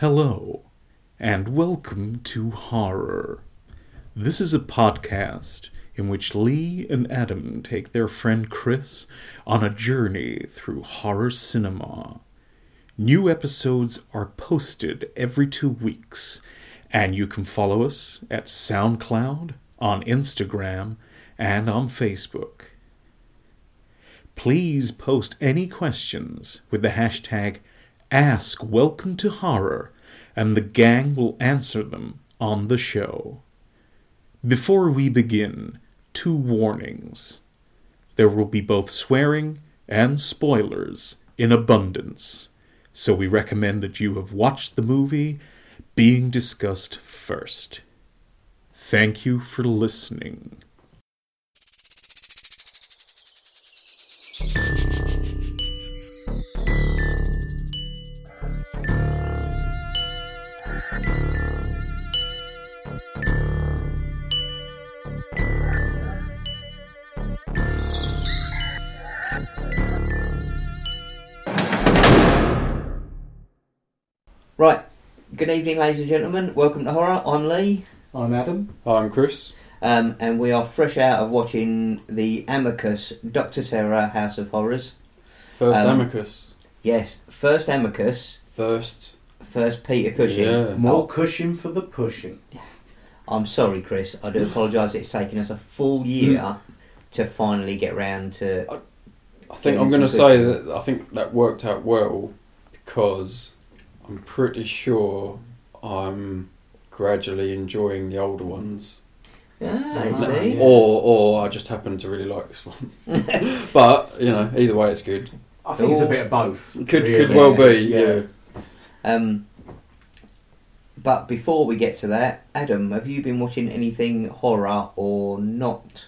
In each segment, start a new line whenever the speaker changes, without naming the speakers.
Hello, and welcome to Horror. This is a podcast in which Lee and Adam take their friend Chris on a journey through horror cinema. New episodes are posted every two weeks, and you can follow us at SoundCloud, on Instagram, and on Facebook. Please post any questions with the hashtag Ask Welcome to Horror, and the gang will answer them on the show. Before we begin, two warnings. There will be both swearing and spoilers in abundance, so we recommend that you have watched the movie being discussed first. Thank you for listening.
Right. Good evening, ladies and gentlemen. Welcome to Horror. I'm Lee,
I'm Adam.
I'm Chris.
um, and we are fresh out of watching the Amicus Doctor Terror House of Horrors.
First
Um,
Amicus.
Yes, first Amicus,
First.
first Peter Cushing.
Yeah.
More cushion for the pushing.
I'm sorry, Chris. I do apologise. It's taken us a full year to finally get round to.
I think I'm going to say that I think that worked out well because I'm pretty sure I'm gradually enjoying the older ones.
Ah, I see.
Or or I just happen to really like this one. but, you know, either way it's good.
I think it's a bit of both.
Could could well be, yeah.
Um, but before we get to that, Adam, have you been watching anything horror or not?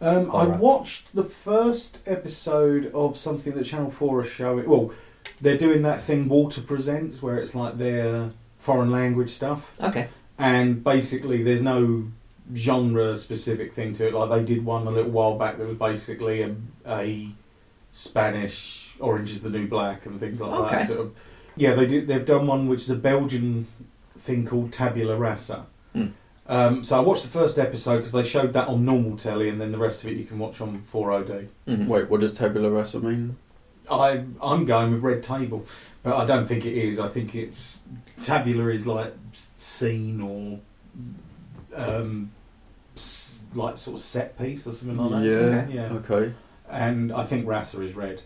Um, I watched the first episode of something that Channel 4 are showing. Well, they're doing that thing Walter Presents where it's like their foreign language stuff.
Okay.
And basically, there's no genre specific thing to it. Like they did one a little while back that was basically a, a Spanish Orange is the New Black and things like
Okay.
that. Sort of, yeah, they did. They've done one which is a Belgian thing called Tabula Rasa.
Hmm.
Um, so I watched the first episode because they showed that on normal telly, and then the rest of it you can watch on 4OD.
Mhm.
Wait, what does tabula rasa mean?
I I'm going with Red Table, but I don't think it is. I think it's Tabular is like scene or um, like sort of set piece or something like that.
yeah.
yeah.
Okay.
And I think Rasa is red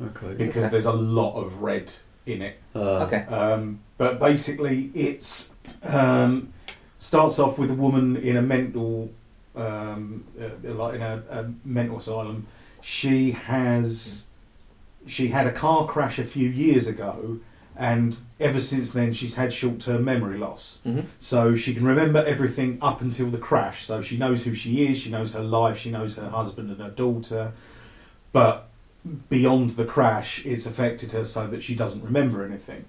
Okay.
because
Okay.
there's a lot of red in it.
Uh,
Okay.
Um, but basically, it's um, starts off with a woman in a mental, um, uh, like in a, a mental asylum. She has, she had a car crash a few years ago, and ever since then she's had short-term memory loss.
Mhm.
So she can remember everything up until the crash. So she knows who she is, she knows her life, she knows her husband and her daughter, but beyond the crash, it's affected her so that she doesn't remember anything.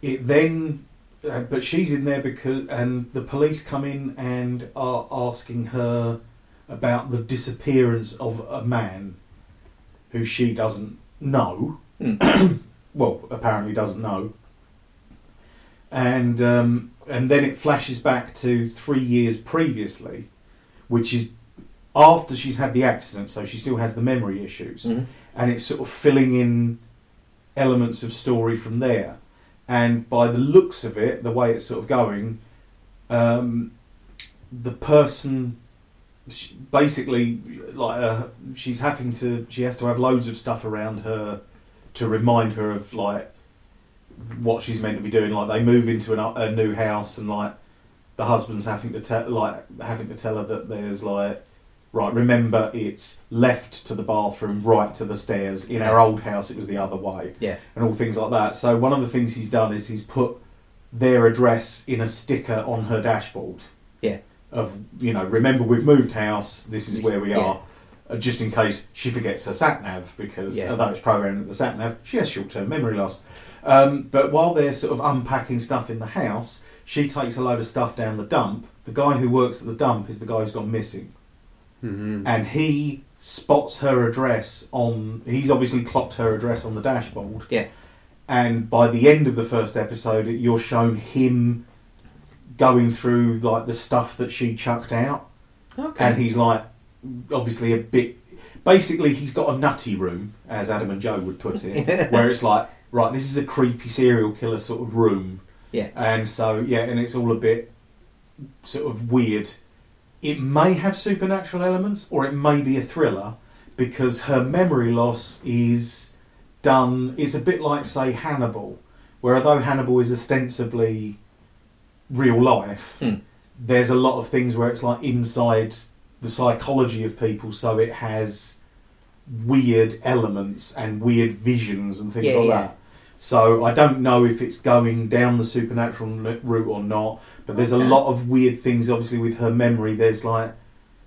It then, uh, but she's in there because, and the police come in and are asking her about the disappearance of a man who she doesn't know.
Mm.
well, apparently doesn't know. And um, and then it flashes back to three years previously, which is after she's had the accident, so she still has the memory issues
Mhm.
and it's sort of filling in elements of story from there. And by the looks of it, the way it's sort of going, um, the person sh basically like uh, she's having to she has to have loads of stuff around her to remind her of like what she's meant to be doing. Like they move into an, a new house and like the husband's having to tell like having to tell her that there's like right remember it's left to the bathroom right to the stairs in our old house it was the other way
Yeah.
and all things like that so one of the things he's done is he's put their address in a sticker on her dashboard
Yeah.
Of you know remember we've moved house this is where we
yeah.
are uh, just in case she forgets her sat nav because
Yeah.
although it's programmed at the sat nav she has short term memory loss um, but while they're sort of unpacking stuff in the house she takes a load of stuff down the dump the guy who works at the dump is the guy who's gone missing
Mhm.
and he spots her address on. He's obviously clocked her address on the dashboard.
Yeah.
and by the end of the first episode, you're shown him going through like the stuff that she chucked out,
Okay.
and he's like obviously a bit. Basically, he's got a nutty room, as Adam and Joe would put it, where it's like, right, this is a creepy serial killer sort of room,
yeah.
and so yeah, and it's all a bit sort of weird. It may have supernatural elements, or it may be a thriller, because her memory loss is done. It's a bit like, say, Hannibal, where although Hannibal is ostensibly real life,
Hmm.
there's a lot of things where it's like inside the psychology of people, so it has weird elements and weird visions and things
Yeah,
like
yeah.
that. So I don't know if it's going down the supernatural route or not, but there's a lot of weird things. Obviously, with her memory, there's like,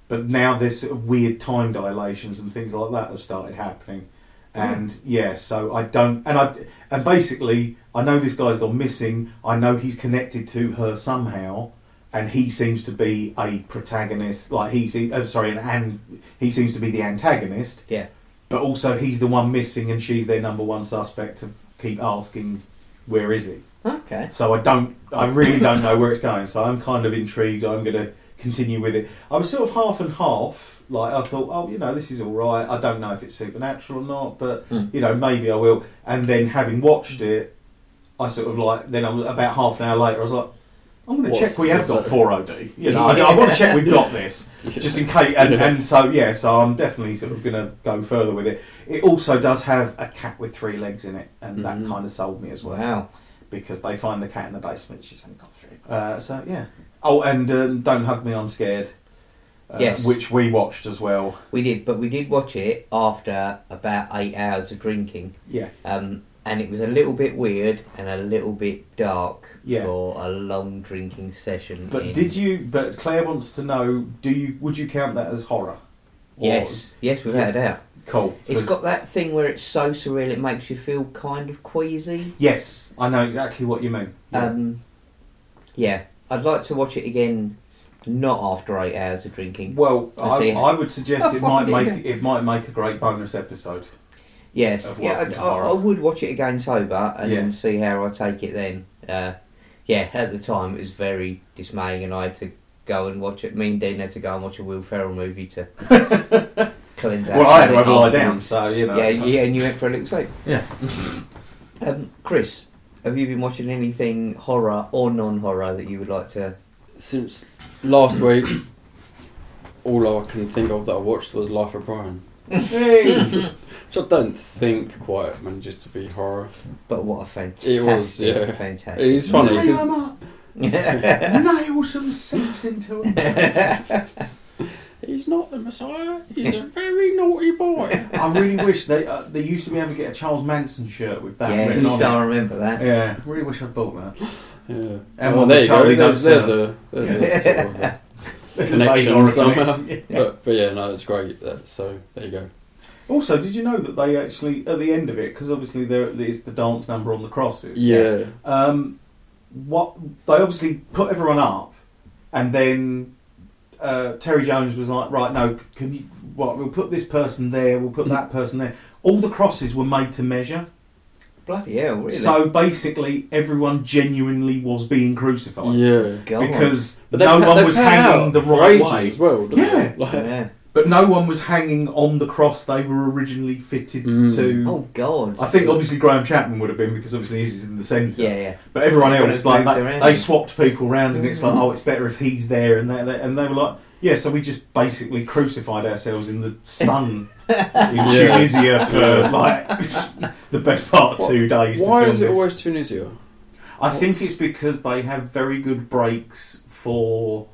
but now there's sort of weird time dilations and things like that have started happening. And yeah, so I don't, and I, and basically, I know this guy's gone missing. I know he's connected to her somehow, and he seems to be a protagonist. Like he's, uh, sorry, an, and he seems to be the antagonist
Yeah.
but also he's the one missing and she's their number one suspect to keep asking where is he
Okay.
so i don't i really don't know where it's going so i'm kind of intrigued i'm going to continue with it i was sort of half and half like i thought oh you know this is all right i don't know if it's supernatural or not but
Mm.
you know maybe i will and then having watched it i sort of like then i'm about half an hour later i was like i'm going to check we have got 4od you know I, I want to check we've got this just in case. And,
Yeah.
and so yeah, so I'm definitely sort of going to go further with it. It also does have a cat with three legs in it, and that
Mhm.
kind of sold me as well
Wow.
because they find the cat in the basement. She's only got three. Uh, so yeah. Oh, and um, don't hug me, I'm scared. Uh,
Yes.
which we watched as well.
We did, but we did watch it after about eight hours of drinking.
Yeah,
Um, and it was a little bit weird and a little bit dark
Yeah.
for a long drinking session.
but
in-
did you? But Claire wants to know: Do you? Would you count that as horror? Or-
Yes, yes, without a doubt.
Cool.
It's
'cause-
got that thing where it's so surreal it makes you feel kind of queasy.
Yes, I know exactly what you mean. Yeah.
Um, yeah, I'd like to watch it again, not after eight hours of drinking.
well,
I.
I, would suggest it might make it might make a great bonus episode.
Yes,
Of
yeah, I, I, I would watch it again sober and
Yeah.
see how I take it then. Uh, yeah, at the time it was very dismaying, and I had to go and watch it. Me and Dean had to go and watch a Will Ferrell movie to cleanse out.
Well, I had to have a lie down, so you know.
Yeah,
it's-
yeah, and you went for a little sleep.
Yeah.
Um, Chris, have you been watching anything horror or non-horror that you would like to?
Since last week, all I can think of that I watched was Life of Brian, which I don't think quite manages to be horror.
But what a fantastic!
It was, yeah.
fantastic.
It's funny
Nail
because
'em up. Nail some sense into him.
he's not the Messiah. He's a very naughty boy.
I really wish they uh, they used to be able to get a Charles Manson shirt with that
yeah,
written on
don't
it.
remember that.
Yeah, really wish I'd bought that.
Yeah.
And
well,
one
there
with
you go. There's,
does
there's a there's a sort of a connection
horror
somehow.
Yeah.
But, but yeah, no, it's great. That, so there you go.
Also, did you know that they actually at the end of it, because obviously there is the dance number on the crosses.
Yeah.
Um, what they obviously put everyone up, and then uh, Terry Jones was like, "Right, no, can you? What? We'll put this person there. We'll put that person there." All the crosses were made to measure,
Bloody hell, really?
so basically everyone genuinely was being crucified
Yeah.
Go on.
because
But they
no
pa-
one
they
was
pan
hanging
out
the
for
right
ages
way.
as well. doesn't
Yeah.
it? Like,
yeah.
But no one was hanging on the cross they were originally fitted
Mm.
to.
Oh God.
I think obviously Graham Chapman would have been because obviously he's in the centre.
Yeah, yeah.
But everyone
Everyone
else,
has
like
moved
they,
around.
they swapped people around, and it's like,
Mhm.
oh, it's better if he's there, and they, they, and they were like, yeah. So we just basically crucified ourselves in the sun in
Yeah.
Tunisia for
Yeah.
like the best part of two days. to
Why
film
is it
this.
always Tunisia?
I think it's because they have very good breaks for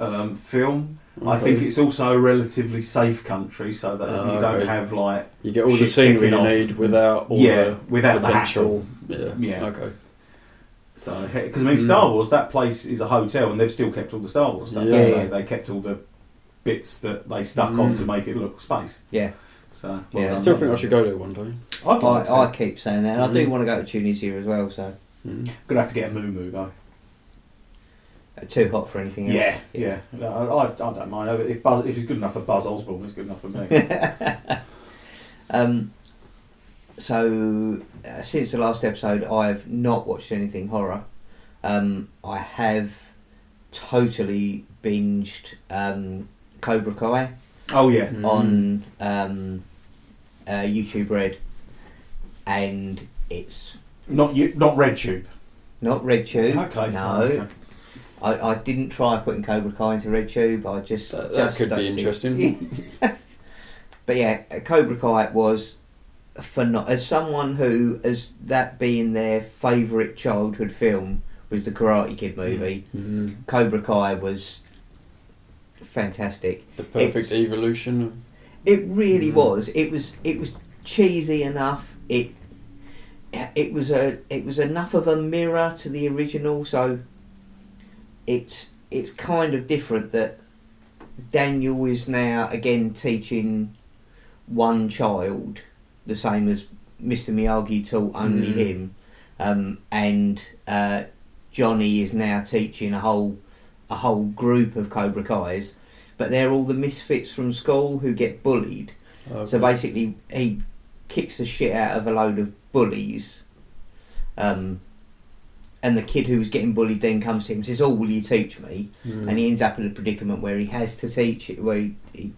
um, film. I think it's also a relatively safe country, so that
Oh,
you don't
okay.
have like
you get all the
shit
scenery you
off.
need without all
yeah,
the
without the hassle.
Yeah.
Yeah.
Okay.
So, because I mean,
Mm.
Star Wars, that place is a hotel, and they've still kept all the Star Wars stuff.
Yeah.
haven't
Yeah.
They? they kept all the bits that they stuck
Mm.
on to make it look space.
Yeah.
So,
Yeah.
I still think I should go there one day.
I'd like to.
I, I keep saying that, and I do
Mhm.
want to go to Tunisia as well. So
Mm.
Gonna have to get a moo moo though.
Uh, too hot for anything. else.
Yeah, yeah. No, I, I don't mind if Buzz, if it's good enough for Buzz Osborne, it's good enough for me.
um, so uh, since the last episode, I've not watched anything horror. Um, I have totally binged um, Cobra Kai
Oh yeah.
Mm.
on um, uh, YouTube Red, and it's
Not you, not RedTube.
not RedTube.
Okay.
no.
okay.
I, I didn't try putting Cobra Kai into RedTube. I just
That, that
just
could be interesting.
But yeah, Cobra Kai was phenomenal. As someone who, as that being their favourite childhood film, was the Karate Kid movie.
Mm.
Cobra Kai was fantastic.
The perfect
It's-
evolution
It really
Mm.
was. It was. It was cheesy enough. It. It was a. It was enough of a mirror to the original. So. It's. It's kind of different that Daniel is now again teaching one child, the same as Mr Miyagi taught only
Mm.
him, um, and uh, Johnny is now teaching a whole a whole group of Cobra Kais, but they're all the misfits from school who get bullied.
Okay.
So basically, he kicks the shit out of a load of bullies. Um, and the kid who was getting bullied then comes to him and says, "Oh, will you teach me?"
Mm.
And he ends up in a predicament where he has to teach it. Where he, he,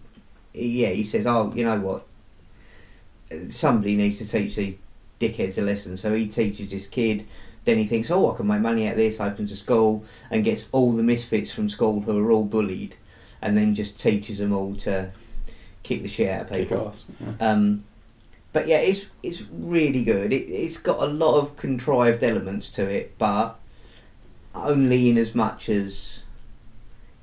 he- yeah, he says, "Oh, you know what? Somebody needs to teach these dickheads a lesson." So he teaches this kid. Then he thinks, "Oh, I can make money out of this." Opens a school and gets all the misfits from school who are all bullied, and then just teaches them all to kick the shit out of
kick
people.
ass.
Um, but yeah, it's it's really good. It, it's got a lot of contrived elements to it, but only in as much as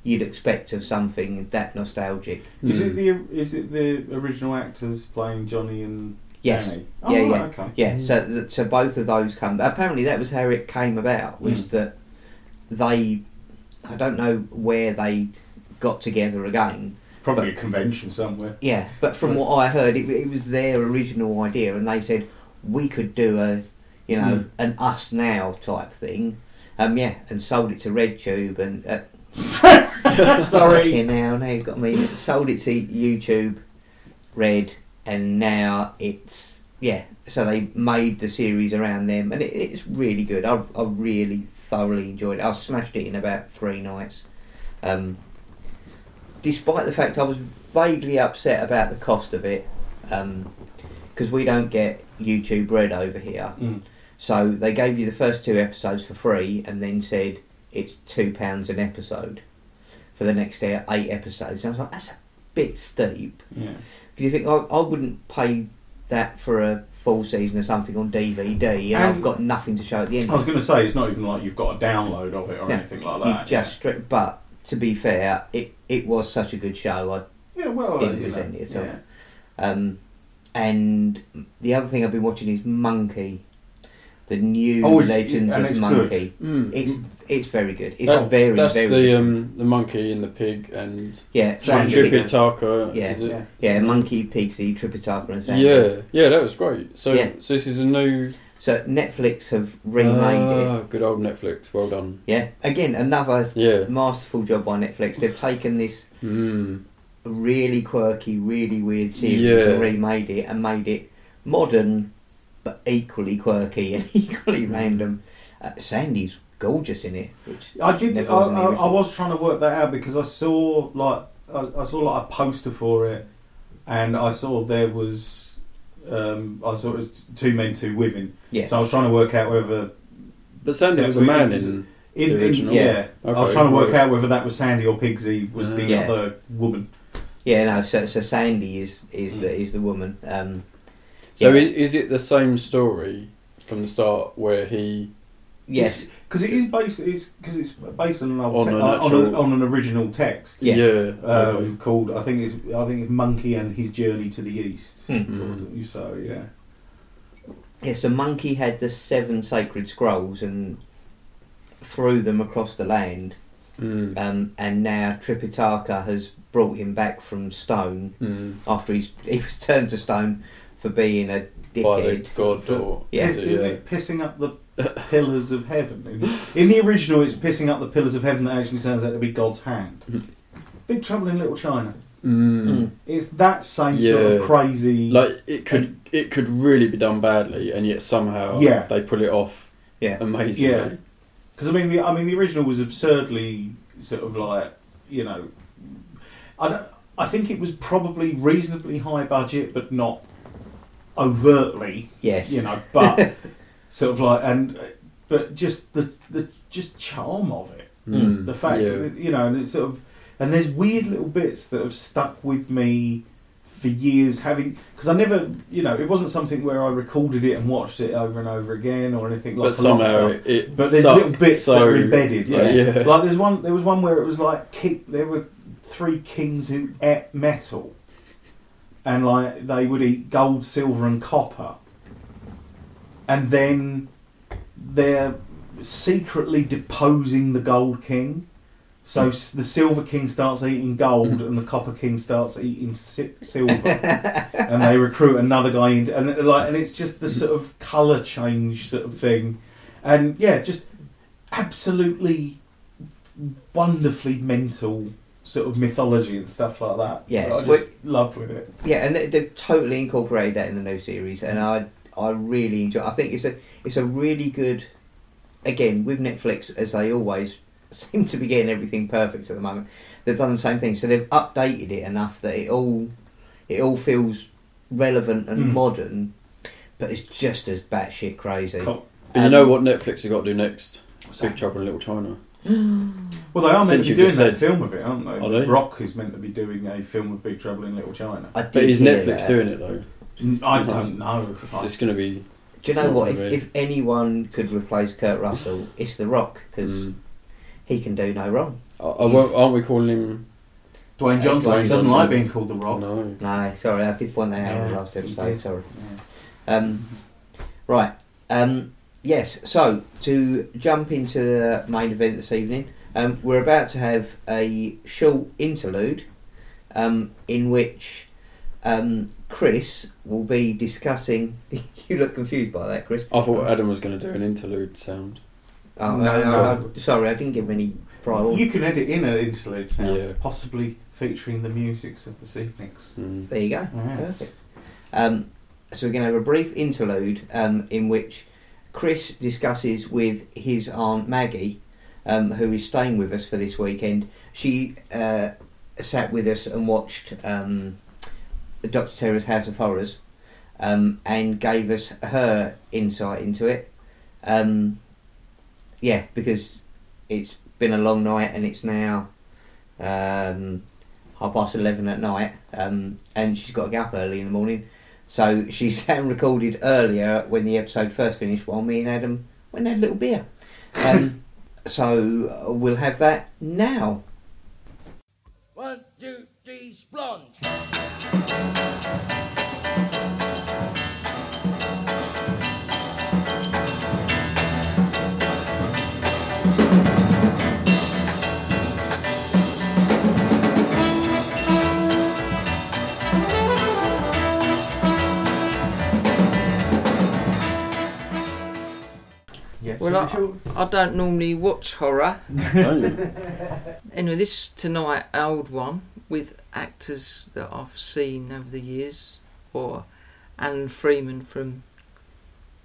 you'd expect of something that nostalgic.
Is it the is it the original actors playing Johnny and
Yes,
Danny? Oh,
Yeah,
right,
yeah.
Okay.
yeah.
Mm.
So th- so both of those come. Apparently, that was how it came about. Was
Mm.
that they? I don't know where they got together again.
Probably a convention somewhere.
Yeah, but from what I heard, it, it was their original idea, and they said we could do a, you know,
Mm.
an us now type thing. Um, yeah, and sold it to RedTube, and uh,
Sorry.
hell, now you've got me. Sold it to YouTube, Red, and now it's yeah. So they made the series around them, and it, it's really good. I've I really thoroughly enjoyed it. I smashed it in about three nights. Um, despite the fact I was vaguely upset about the cost of it, because we don't get YouTube Red over here.
Mm.
So they gave you the first two episodes for free, and then said it's two pounds an episode for the next eight episodes. And I was like, that's a bit steep.
Yeah.
Because you think I, I wouldn't pay that for a full season or something on DVD, and, I've got nothing to show at the end.
I was going to say it's not even like you've got a download of it or
Yeah.
anything like that.
you just straight, but to be fair, it it was such a good show. I
yeah. well,
didn't
you know,
resent it at all.
yeah.
Um, and the other thing I've been watching is Monkey, the new
Oh, it's-
Legends
and
of
it's
Monkey.
Mm.
It's it's very good. It's
That-
very
that's
very
the um, the monkey and the pig and
yeah
Sandy.
Monkey,
Tripitaka.
Yeah.
is it?
Yeah.
yeah Monkey Pigsy Tripitaka and Sandy.
Yeah, yeah, that was great. So,
Yeah.
so this is a new
So Netflix have remade it.
Ah, Good old Netflix. Well done.
Yeah, again another
Yeah.
masterful job by Netflix. They've taken this
Mm.
really quirky, really weird series
Yeah.
and remade it and made it modern, but equally quirky and equally random. Uh, Sandy's gorgeous in it. Which
I did. I,
was
I, I was trying to work that out because I saw like I, I saw like a poster for it, and I saw there was um, I saw it was two men, two women.
Yeah.
So I was trying to work out whether
But Sandy
Yeah,
was a man
is
in.
in,
The
in-
original?
yeah. I was trying to work out whether that was Sandy or Pigsy was the
Yeah.
other woman.
Yeah, no. So, so Sandy is is
Mm.
the is the woman. Um,
So is, is it the same story from the start where he?
yes,
because it is based. It's because it's based on an old
On
te-
an
on,
actual-
an, on an original text.
Yeah.
Um,
okay.
called I think it's I think it's Monkey and His Journey to the East.
Hmm.
Mm.
So yeah.
yeah. So Monkey had the seven sacred scrolls and threw them across the land.
Mm.
Um, and now Tripitaka has brought him back from stone
Mm.
after he's he was turned to stone for being a
By the
dickhead.
god
For-
or
Yeah.
is
Is,
it,
isn't
yeah.
it pissing up the pillars of heaven? In, in the original, it's pissing up the pillars of heaven that actually turns out to be God's hand.
Mhm.
Big Trouble in Little China.
Mm.
Mm.
It's that same sort of crazy.
Like it could it could really be done badly, and yet somehow
Yeah.
they pull it off
Yeah.
amazingly.
Yeah. Because I mean, the, I mean, the original was absurdly sort of like you know, I don't, I think it was probably reasonably high budget, but not overtly,
Yes.
you know, but sort of like and but just the the just charm of it,
Mm.
the fact
Yeah.
that you know, and it's sort of and there's weird little bits that have stuck with me for years having because I never you know it wasn't something where I recorded it and watched it over and over again or anything like
but
a lot of
somehow
stuff.
it, it
But there's
stuck
little bits
so,
that are embedded. Yeah.
like, yeah.
Like there's one. There was one where it was like ki- there were three kings who ate metal, and like they would eat gold, silver, and copper, and then they're secretly deposing the gold king. So hmm. s- the silver king starts eating gold, hmm. and the copper king starts eating si- silver, and they recruit another guy into, and it- like, and it's just the sort of color change sort of thing, and yeah, just absolutely wonderfully mental sort of mythology and stuff like that.
Yeah,
that I just loved with it.
Yeah, and they, they've totally incorporated that in the new series, and hmm. I I really enjoy. I think it's a it's a really good. Again, with Netflix, as they always seem to be getting everything perfect at the moment, they've done the same thing. So they've updated it enough that it all it all feels relevant and
Mm.
modern, but it's just as batshit crazy.
Cool.
But you
Um,
know what Netflix have got to do next?
So-
Big Trouble in Little China.
Well, they are meant
Since
to be doing
just
that
said-
film of it, aren't they?
Are they?
Rock is meant to be doing a film of Big Trouble in Little China.
I
But
did
is Netflix
that.
doing it though?
I don't know.
It's just going to be.
Do you know what? If, if anyone could replace Kurt Russell, it's The Rock because
Mm.
he can do no wrong.
I, I won't- aren't we calling him?
Dwayne Johnson
Dwayne
he doesn't
Johnson.
like being called the Rock.
No.
No, sorry, I did point that out in the
Yeah,
last episode.
did.
Sorry.
Yeah.
Um, right. Um, yes. So to jump into the main event this evening, um, we're about to have a short interlude um, in which um, Chris will be discussing. you look confused by that, Chris.
I thought Adam was going to do an interlude sound.
Oh,
No,
I- I-
no.
I- sorry, I didn't give him any prior. warning.
You can edit in an interlude sound,
Yeah.
possibly featuring the musics of the evening's.
Mm.
There you go.
Yeah.
Perfect. Um, so we're going to have a brief interlude um, in which Chris discusses with his aunt Maggie, um, who is staying with us for this weekend. She uh, sat with us and watched um, Doctor Terror's House of Horrors um, and gave us her insight into it. Um, yeah, because it's been a long night and it's now um, half past 11 at night um, and she's got to get up early in the morning. So she sat and recorded earlier when the episode first finished while me and Adam went and had a little beer. Um, so we'll have that now.
One, two, three, splunge.
Yes,
Well, I-
Rachel?
I don't normally watch horror.
Don't?
Anyway, this tonight, old one with actors that I've seen over the years, or Alan Freeman from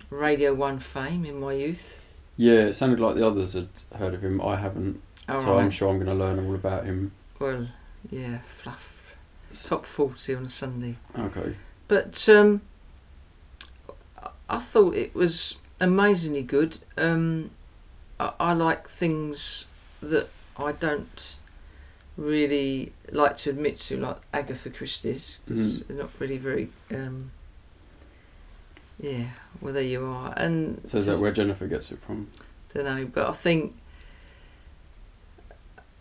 Radio One fame in my youth.
Yeah, it sounded like the others had heard of him. I haven't,
All
so I'm sure I'm going to learn all about him.
Well, yeah, fluff. Top forty on a Sunday.
Okay.
But um, I- I thought it was amazingly good. Um, I, I like things that I don't really like to admit to, like Agatha Christie's, because
Mm.
they're not really very. Um, yeah, well, there you are. And
So is that where Jennifer gets it from?
don't know, but I think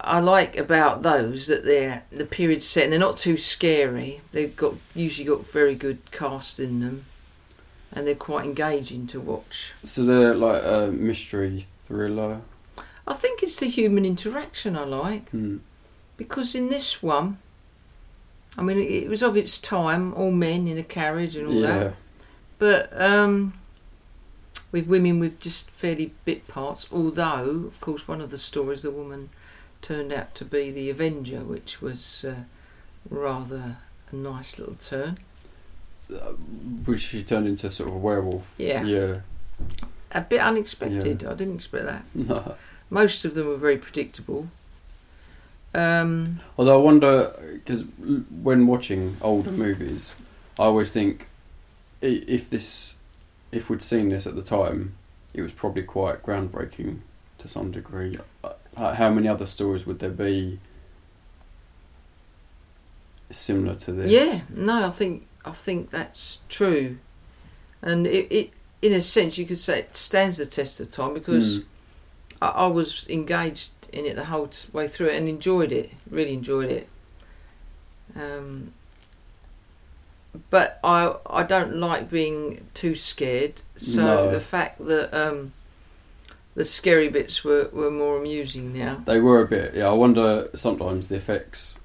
I like about those that they're the period set and they're not too scary. They've got usually got very good cast in them, and they're quite engaging to watch.
So they're like a mystery thriller.
I think it's the human interaction I like
Hmm.
Because in this one, I mean, it, was of its time, all men in a carriage and all
Yeah.
that, but um, with women with just fairly bit parts. Although, of course, one of the stories, the woman turned out to be the Avenger, which was uh, rather a nice little turn.
Uh, which she turned into sort of a werewolf.
Yeah,
Yeah.
a bit unexpected. I didn't expect that.
No.
Most of them were very predictable. Um,
Although I wonder, because when watching older movies, I always think if this, if we'd seen this at the time, it was probably quite groundbreaking to some degree. Uh, How many other stories would there be similar to this?
yeah, no, I think I think that's true, and it, it in a sense you could say it stands the test of time because
Mm.
I, I was engaged in it the whole way through it and enjoyed it, really enjoyed it. Um, but I I don't like being too scared, so
No.
the fact that um, the scary bits were, were more amusing now.
They were a bit. Yeah, I wonder sometimes the effects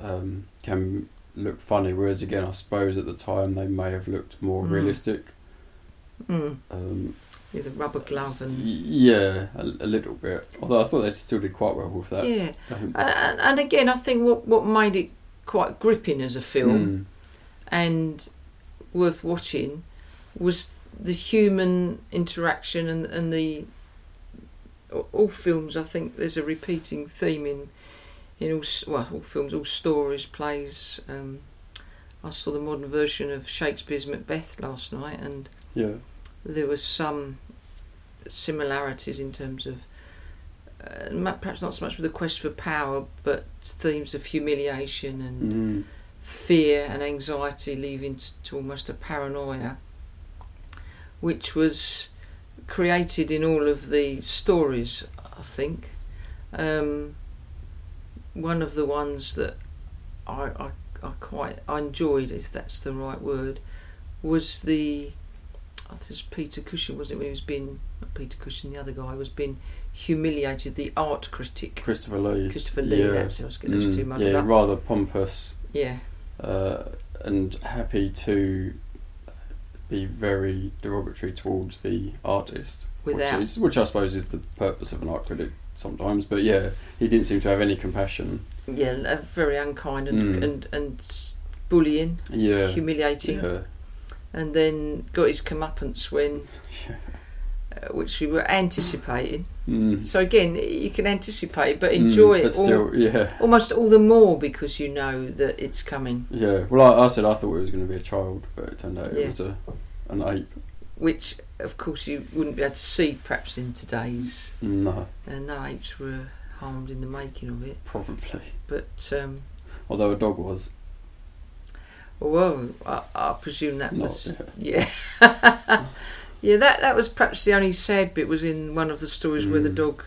um, can look funny, whereas again, I suppose at the time they may have looked more
Mm.
realistic.
Mm.
Um,
With the rubber glove and
yeah, a, a little bit. Although I thought they still did quite well with that.
yeah, and, and again, I think what what made it quite gripping as a film
mm,
and worth watching was the human interaction and and the all films. I think there's a repeating theme in in all well all films, all stories, plays. Um, I saw the modern version of Shakespeare's Macbeth last night, and
yeah,
there was some similarities in terms of uh, perhaps not so much with the quest for power, but themes of humiliation and
mm,
fear and anxiety leading to, to almost a paranoia, which was created in all of the stories, I think. Um, one of the ones that I, I, I quite I enjoyed, if that's the right word, was the I think it was Peter Cushing, wasn't it? When he was being not Peter Cushing, the other guy was being humiliated. The art critic,
Christopher Lee.
Christopher Lee.
Yeah.
That's. I was getting those
Mm,
two muddled
yeah,
up.
rather pompous
Yeah,
uh, and happy to be very derogatory towards the artist.
without
which, is, which I suppose is the purpose of an art critic sometimes. But yeah, he didn't seem to have any compassion.
yeah, very unkind and
Mm.
and and bullying,
Yeah,
humiliating,
yeah,
and then got his comeuppance when, uh, which we were anticipating.
mm.
So again, you can anticipate, but
Mm,
enjoy
but
it all,
still, yeah,
almost all the more because you know that it's coming.
yeah. Well, I, I said I thought it was going to be a child, but it turned out
Yeah.
it was a an ape.
Which, of course, you wouldn't be able to see perhaps in today's.
No,
Uh, no apes were harmed in the making of it,
probably.
but um,
Although a dog was
well, I, I presume that
not.
was
Yeah.
Yeah. yeah, that that was perhaps the only sad bit was in one of the stories where the
Mm.
dog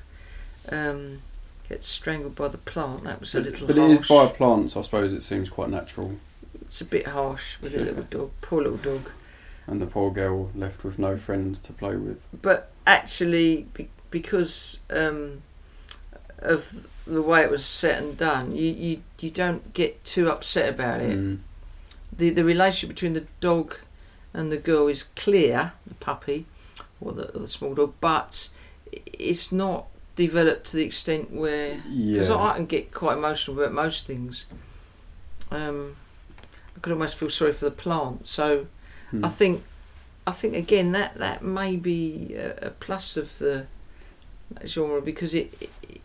um, gets strangled by the plant. That was a little
but it
harsh.
is by plants. I suppose it seems quite natural,
It's a bit harsh with a little dog, poor little dog.
and the poor girl left with no friends to play with.
But actually, be, because um, of the way it was set and done, you, you you don't get too upset about it.
Mm.
The the relationship between the dog and the girl is clear, the puppy or the, or the small dog, but it's not developed to the extent where because
Yeah.
I can get quite emotional about most things. Um, I could almost feel sorry for the plant, so
Mm.
I think I think again that that may be a, a plus of the genre because it, it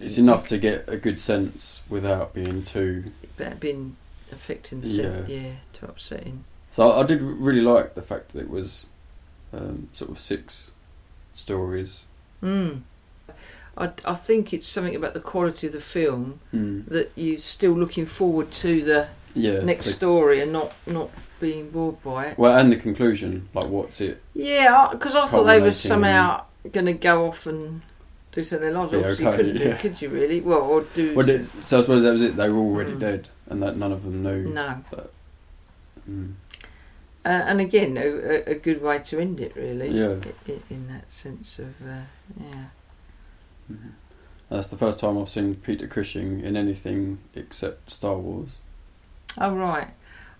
It's enough to get a good sense without being too.
been affecting the set, yeah, too upsetting.
So I, I did really like the fact that it was um, sort of six stories.
Mm. I, I think it's something about the quality of the film
Mm.
that you're still looking forward to the
Yeah.
next
the-
story and not, not being bored by it.
well, and the conclusion, like what's it?
Yeah, because I thought they were somehow going to go off and do something else.
Yeah,
Obviously,
okay,
couldn't do, could you really? Well, or do
Well, did, so I suppose that was it. They were already
Mm.
dead, and that none of them knew.
no.
Mm.
Uh, and again, a, a, good way to end it, really.
Yeah.
i- i- in that sense of uh, yeah.
Mhm. That's the first time I've seen Peter Cushing in anything except Star Wars.
Oh right,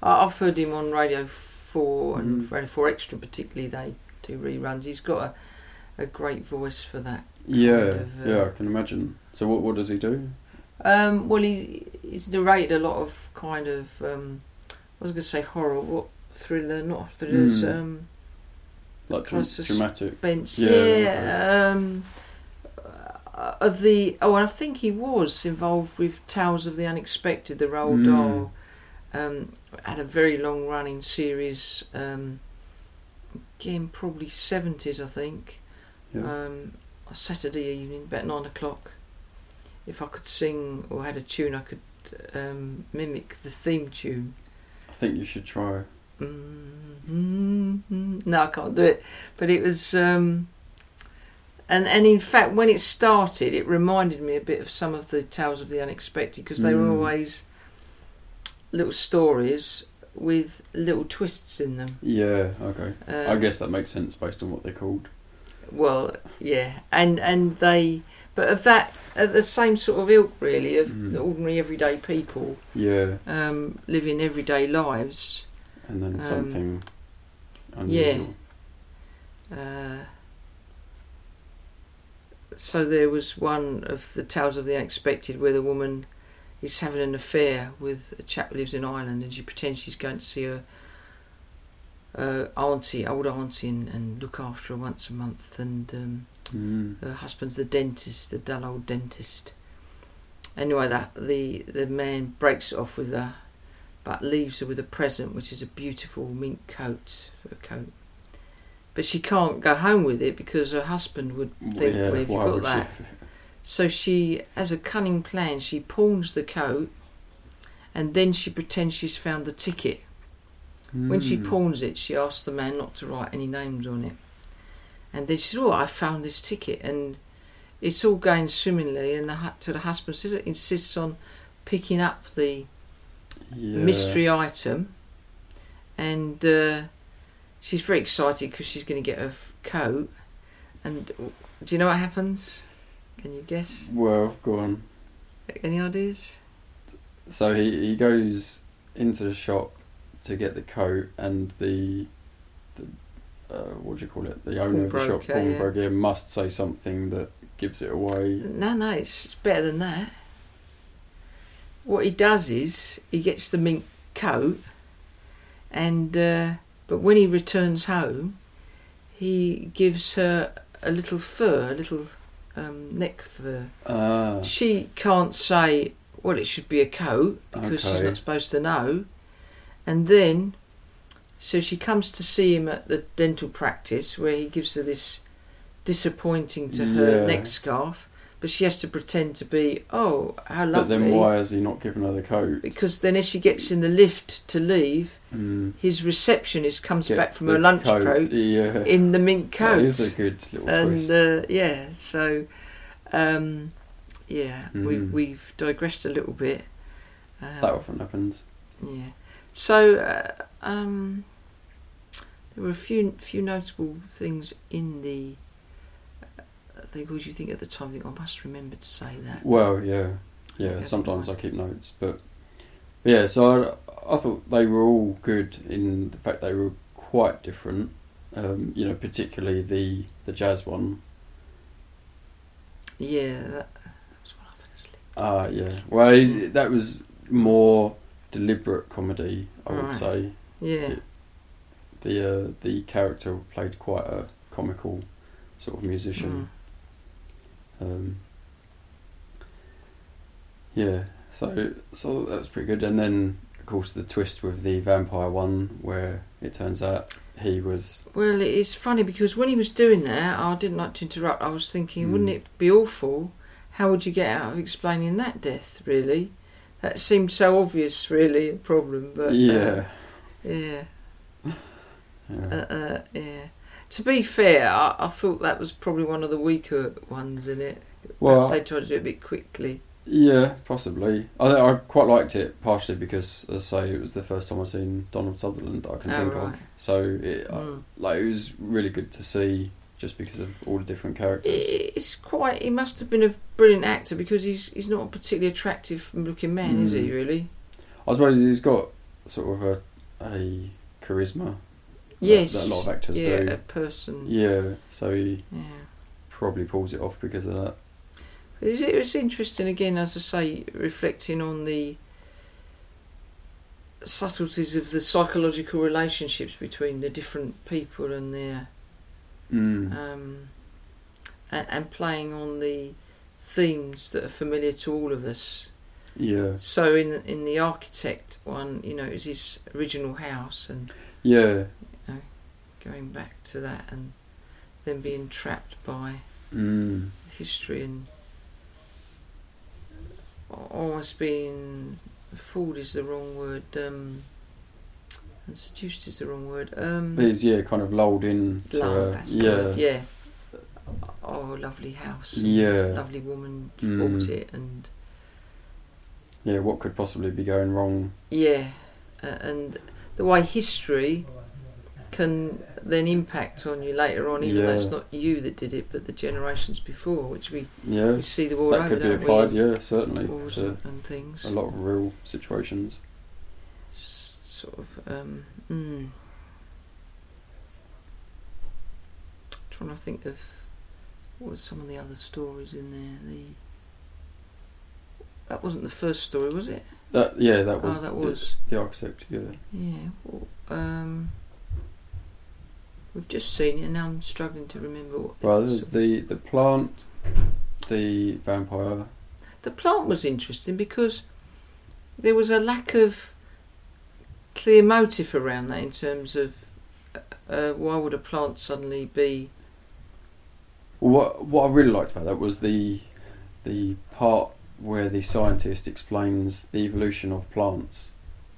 I, I've heard him on Radio Four and
Mhm.
Radio Four Extra, particularly. They do reruns. He's got a, a great voice for that.
Yeah,
of, uh,
yeah, I can imagine. So what what does he do?
Um, well, he he's narrated a lot of kind of um, I was going to say horror, what thriller, not thrillers,
Mm.
um,
like dramatic.
suspense.
Yeah,
Yeah. Um, of the oh, and I think he was involved with Tales of the Unexpected, the Roald
Mm.
Dahl. Um, had a very long running series. Um, again, probably seventies, I think.
Yeah.
Um, Saturday evening, about nine o'clock. If I could sing or had a tune, I could um, mimic the theme tune.
I think you should try.
mm No, I can't do it. But it was, um, and and in fact, when it started, it reminded me a bit of some of the tales of the unexpected because they were
Mm.
always little stories with little twists in them.
Yeah, okay. I
Um,
guess that makes sense based on what they're called.
Well, yeah, and and they, but of that, of the same sort of ilk, really, of
Mm.
ordinary everyday people
Yeah,
um, living everyday lives.
and then
Um,
something
yeah.
unusual.
Uh, so there was one of the tales of the unexpected where the woman is having an affair with a chap who lives in Ireland, and she pretends she's going to see her uh, auntie, old auntie, and, and look after her once a month, and um,
Mm.
her husband's the dentist, the dull old dentist. Anyway, that the the man breaks off with her, but leaves her with a present, which is a beautiful mink coat for a coat. But she can't go home with it because her husband would think,
yeah,
"Where have you got that?"
she?
So she has a cunning plan. She pawns the coat, and then she pretends she's found the ticket. When she
Mm.
pawns it, she asks the man not to write any names on it. And then she says, Oh, I found this ticket. And it's all going swimmingly. And the, to the husband says, insists on picking up the
yeah.
mystery item. And uh, she's very excited because she's going to get her f- coat. And do you know what happens? Can you guess?
Well, go on.
Any ideas?
So he, he goes into the shop to get the coat, and the uh, what do you call it? The owner of the shop,
Pawnbroker, yeah.
must say something that gives it away.
No, no, it's better than that. What he does is he gets the mink coat, and uh, but when he returns home, he gives her a little fur, a little um, neck fur.
Ah,
She can't say, well, it should be a coat because she's not supposed to know. And then, so she comes to see him at the dental practice where he gives her this disappointing to her
Yeah.
neck scarf, but she has to pretend to be, oh, how lovely.
but then why has he not given her the coat?
Because then, as she gets in the lift to leave,
Mm.
his receptionist comes back from her lunch
coat,
break
Yeah,
in the mink coat
that is a good little
and uh, yeah, so um, yeah, we've
Mm.
we've digressed a little bit. Um,
that often happens.
yeah. So uh, um, there were a few few notable things in the. Uh, things you think at the time. I think I must remember to say that.
Well, yeah, yeah. Sometimes I keep notes, but but yeah. So I, I thought they were all good in the fact they were quite different. Um, you know, particularly the the jazz one.
Yeah, that, that was one I fell asleep.
Ah, yeah. Well, that was more deliberate comedy, I would say.
Yeah,
The uh, the character played quite a comical sort of musician.
Mm.
Um, yeah, so so that was pretty good. And then, of course, the twist with the vampire one, where it turns out he was.
Well, it's funny because when he was doing that, I didn't like to interrupt. I was thinking,
Mm.
wouldn't it be awful? How would you get out of explaining that death? Really, that seemed so obvious. Really, a problem. But uh,
yeah,
yeah,
yeah.
uh, uh, yeah. To be fair, I, I thought that was probably one of the weaker ones in it.
Well, Perhaps
they tried to do it a bit quickly.
yeah, possibly. I I quite liked it partially because, as I say, it was the first time I've seen Donald Sutherland that I can
Oh,
think
right.
of. So it I-
Mm.
like it was really good to see, just because of all the different characters.
It's quite. He must have been a brilliant actor because he's he's not a particularly attractive looking man, is he?
Mm.
Really?
I suppose he's got sort of a a charisma.
Yes.
that a lot of actors
yeah,
do.
a person.
Yeah, so he
yeah.
probably pulls it off because of that.
It's, it's interesting again, as I say, reflecting on the subtleties of the psychological relationships between the different people and their
Mm.
um, and, and playing on the themes that are familiar to all of us.
yeah,
So in in the architect one, you know, it was his original house and
yeah,
going back to that and then being trapped by
mm.
history and almost being fooled is the wrong word. Um, seduced is the wrong word. Um,
yeah, kind of lulled in. To,
love, that's the
yeah,
word, yeah. Oh, lovely house.
Yeah.
Lovely woman
Mm.
bought it, and
yeah. What could possibly be going wrong?
yeah, uh, and the way history can then impact on you later on, even though it's not you that did it, but the generations before, which we,
Yeah,
we see the world
that
over,
could be
don't
applied.
we?
Yeah, certainly
Wars
to
and things.
a lot of real situations.
Sort of. Um, mm. Trying to think of what was some of the other stories in there. The that wasn't the first story, was it?
That yeah, that was
oh, that
the-
was.
the, architect. Yeah,
Yeah. Well, um, we've just seen it, and now I'm struggling to remember what.
well,
this
is the the plant, the vampire.
The plant was interesting because there was a lack of clear motive around that in terms of uh, why would a plant suddenly be.
What what I really liked about that was the the part where the scientist explains the evolution of plants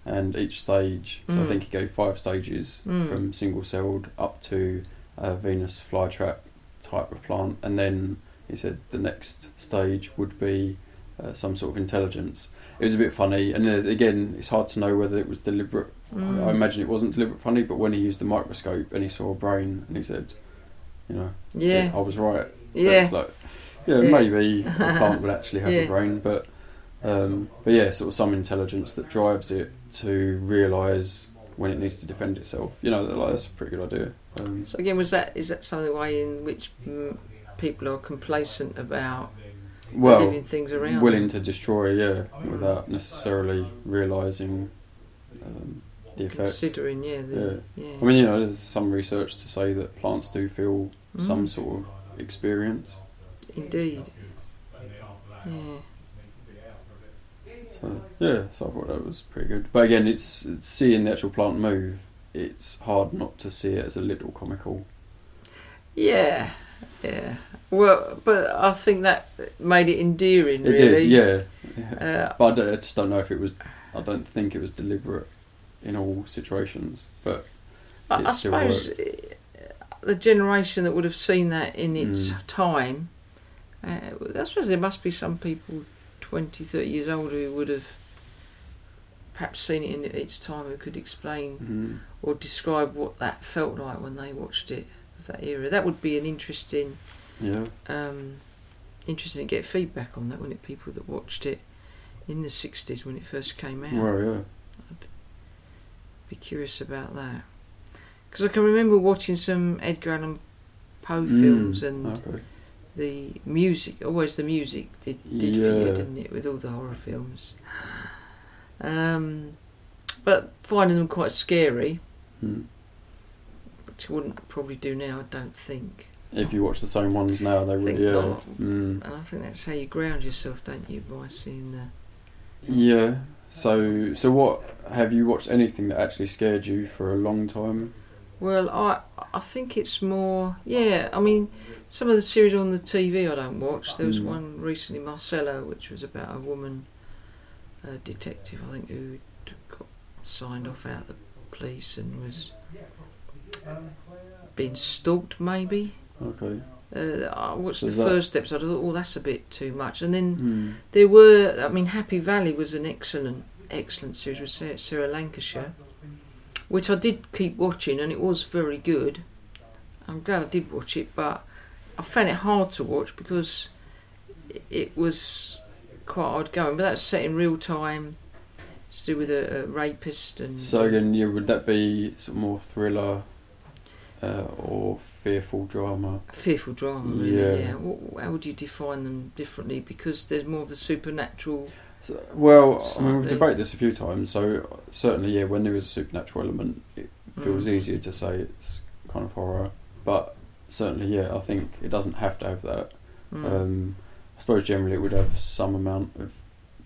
and each stage. So I
Mm.
think he gave five stages
Mm.
from single celled up to a Venus flytrap type of plant, and then he said the next stage would be uh, some sort of intelligence. It was a bit funny, and again, it's hard to know whether it was deliberate.
Mm.
I, imagine it wasn't deliberate funny, but when he used the microscope and he saw a brain, and he said, you know,
Yeah,
I was right.
Yeah,
It's like, yeah,
Yeah.
maybe a plant would actually have
Yeah.
a brain, but um, but yeah, sort of some intelligence that drives it to realise when it needs to defend itself. You know, like, that's a pretty good idea. Um,
So again, was that is that some of the way in which people are complacent about
well,
things around?
willing to destroy, yeah, without necessarily realising um, the effect.
considering, yeah, the, yeah.
I mean, you know, there's some research to say that plants do feel some
Mm.
sort of experience.
indeed, yeah.
So yeah, so I thought that was pretty good. But again, it's, it's seeing the actual plant move. It's hard not to see it as a little comical.
Yeah, yeah. Well, but I think that made it endearing,
It
really.
did, yeah.
Uh,
But I, don't, I just don't know if it was. I don't think it was deliberate in all situations. But
I, I suppose uh, the generation that would have seen that in its
Mm.
time, uh, I suppose there must be some people 20, 30 years older who would have perhaps seen it in its time who could explain
mm,
or describe what that felt like when they watched it of that era. That would be an interesting,
yeah,
um, interesting to get feedback on that, wouldn't it? People that watched it in the 60s when it first came out.
well, yeah,
be curious about that because I can remember watching some Edgar Allan Poe
Mm,
films and
okay.
the music. Always the music did did for you, didn't it? With all the horror films, um, but finding them quite scary,
Mm.
which I wouldn't probably do now. I don't think,
If you watch the same ones now, they would,
Think
yeah,
not.
mm.
and I think that's how you ground yourself, don't you? By seeing the
yeah. So, so what have you watched anything that actually scared you for a long time?
Well, I I think it's more yeah. I mean, some of the series on the TV I don't watch. There was
Mm.
one recently, Marcella, which was about a woman, a detective, I think, who got signed off out of the police and was being stalked. Maybe
Okay.
uh, I watched
So
the
that-
first episode. I thought, oh, that's a bit too much. And then
Mm.
there were, I mean, Happy Valley was an excellent, excellent series with Sarah, Sarah Lancashire, which I did keep watching, and it was very good. I'm glad I did watch it, but I found it hard to watch because it- was quite hard going. But that's set in real time. It's to do with a, a rapist and
So again, yeah, would that be sort of more thriller uh, or fearful drama.
fearful drama. Really,
Yeah.
yeah. What, how would you define them differently? Because there's more of the supernatural.
So, well, I mean, we've debated this a few times. So certainly, yeah, when there is a supernatural element, it feels
Mm.
easier to say it's kind of horror. But certainly, yeah, I think it doesn't have to have that.
Mm.
Um, I suppose generally it would have some amount of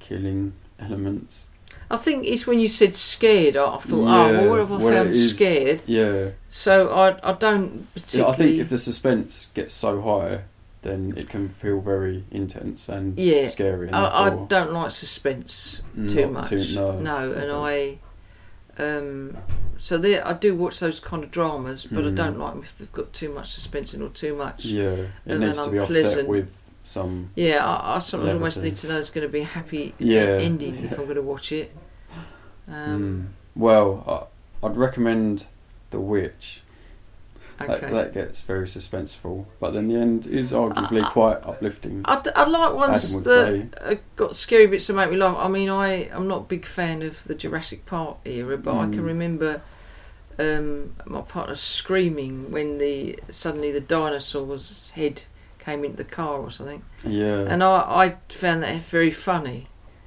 killing elements.
I think it's when you said scared. I I thought, oh,
Yeah,
well, what have I
well,
found scared?
Yeah,
So I, I don't particularly.
I think if the suspense gets so high, then it can feel very intense and
Yeah,
scary. And
I, I don't like suspense too much.
too- no,
no, and
okay.
I, um, so there I do watch those kind of dramas, but I
Mm.
don't like them if they've got too much suspense in or too much.
Yeah, it
and
needs
then
to be offset with some.
Yeah, I, I sometimes almost need to know it's going to be a happy uh,
Yeah.
ending if I'm going to watch it. Um,
Mm. Well, I, I'd recommend The Witch.
okay.
That, that gets very suspenseful, but then the end is arguably quite uplifting.
I like ones that uh, got scary bits that make me laugh. I mean, I I'm not a big fan of the Jurassic Park era, but I can
Mm.
remember um, my partner screaming when the suddenly the dinosaur's head came into the car or something,
Yeah,
and I I found that very funny,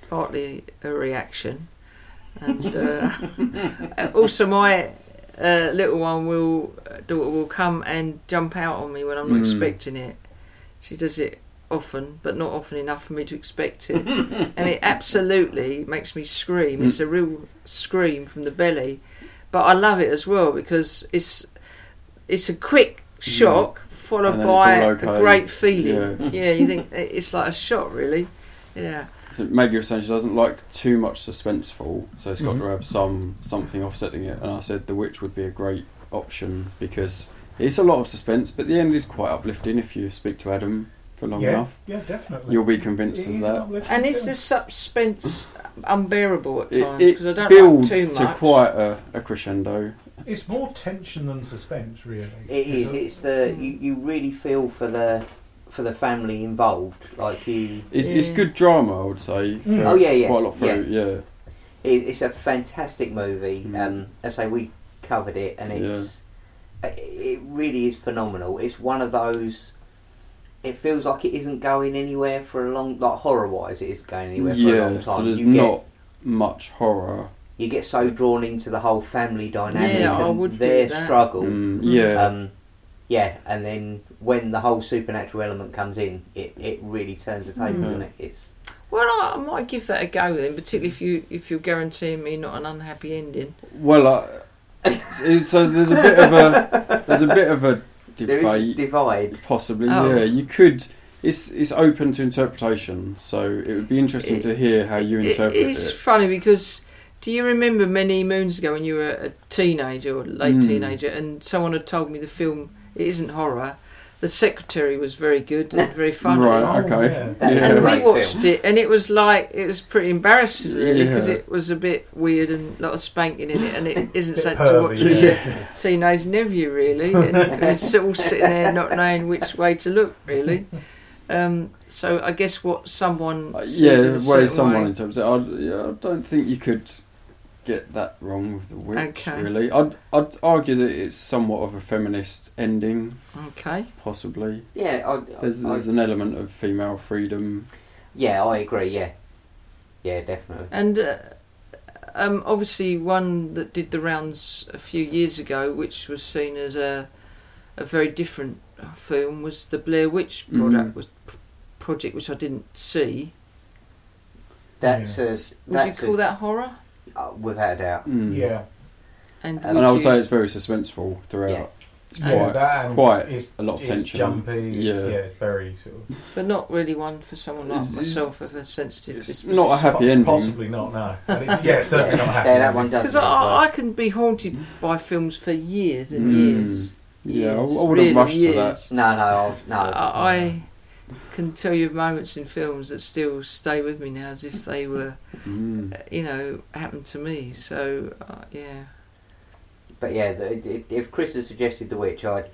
partly a reaction, and uh, also my. Uh, little one will daughter will come and jump out on me when I'm not
Mm.
expecting it. She does it often, but not often enough for me to expect it. and it absolutely makes me scream. It's a real scream from the belly. But I love it as well because it's it's a quick shock followed
And then it's
by
all
a great feeling.
Yeah.
Yeah. you think it's like a shot, really. Yeah.
so maybe you're saying she doesn't like too much suspenseful, so it's got
Mhm.
to have some something offsetting it. And I said The Witch would be a great option because it's a lot of suspense, but the end is quite uplifting if you speak to Adam for long
yeah,
enough.
yeah, definitely.
You'll be convinced
It
of that.
an uplifting
And is
film.
the suspense unbearable at times?
it
Because I don't
builds
like too
to quite a, a crescendo.
It's more tension than suspense, really.
It is.
It's a-
It's the you, you really feel for the for the family involved. Like you,
It's, it's good drama, I would say. For
Mm.
Oh, yeah, yeah,
Quite a lot through, yeah.
it, it's a fantastic movie.
Mm.
Um, as I say, we covered it, and it's it- it really is phenomenal. It's one of those. It feels like it isn't going anywhere for a long, like horror wise, it is going anywhere for a
Yeah,
long time.
so there's
you get
not much horror.
You get so drawn into the whole family dynamic
Yeah, I
and
would do
their
that.
struggle.
Mm, yeah.
Um, yeah, and then when the whole supernatural element comes in, it, it really turns the table, doesn't it? It's
Well, I, I might give that a go then, particularly if you if you're guaranteeing me not an unhappy ending.
well, uh, it's- so there's a bit of a there's a bit of a
there is
debate,
divide.
possibly.
Oh.
Yeah, you could. It's it's open to interpretation, so it would be interesting
It-
to hear how you interpret it.
it's funny because do you remember many moons ago when you were a teenager or late
Mm.
teenager and someone had told me the film it isn't horror. The secretary was very good and very funny.
Right.
Oh,
okay.
yeah.
Yeah.
And we watched it, and it was like it was pretty embarrassing, really, because
Yeah.
it was a bit weird and a lot of spanking in it, and it isn't
Bit
something to watch
pervy,
with
yeah.
your teenage nephew, really. And it's all sitting there not knowing which way to look, really. Um, so I guess what someone
Uh, yeah,
it a
the way someone
way-
interprets it, I, yeah, I don't think you could get that wrong with the witch.
Okay.
Really, I'd I'd argue that it's somewhat of a feminist ending,
Okay.
possibly.
Yeah, I,
There's
I,
there's an element of female freedom.
yeah, I agree. Yeah, yeah, definitely.
And uh, um, obviously, one that did the rounds a few years ago, which was seen as a a very different film, was the Blair Witch product
Mm.
was project, which I didn't see.
That's
Yeah.
a,
Would
that's
you call
a,
that horror?
Uh, without a doubt.
Mm.
Yeah,
And,
And
And I would
you-
say it's very suspenseful throughout.
Yeah.
It's
yeah,
quite
that and
quite
it's,
a lot of
it's
tension.
jumpy. It's,
Yeah.
yeah. it's very sort of
but not really one for someone like
It's-
myself with a sensitive.
it's not a happy
po-
ending.
Possibly not. No, But it's- yeah, certainly not happy.
Yeah, that one does.
Because I, I can be haunted by films for years and
Mm.
years.
Yeah, I, I
Years,
wouldn't
really
rush to
years.
that.
No, no, I'll- no.
I, I can tell you of moments in films that still stay with me now, as if they were,
Mm.
uh, you know, happened to me. So uh, yeah,
But yeah, the, if Chris had suggested The Witch, I'd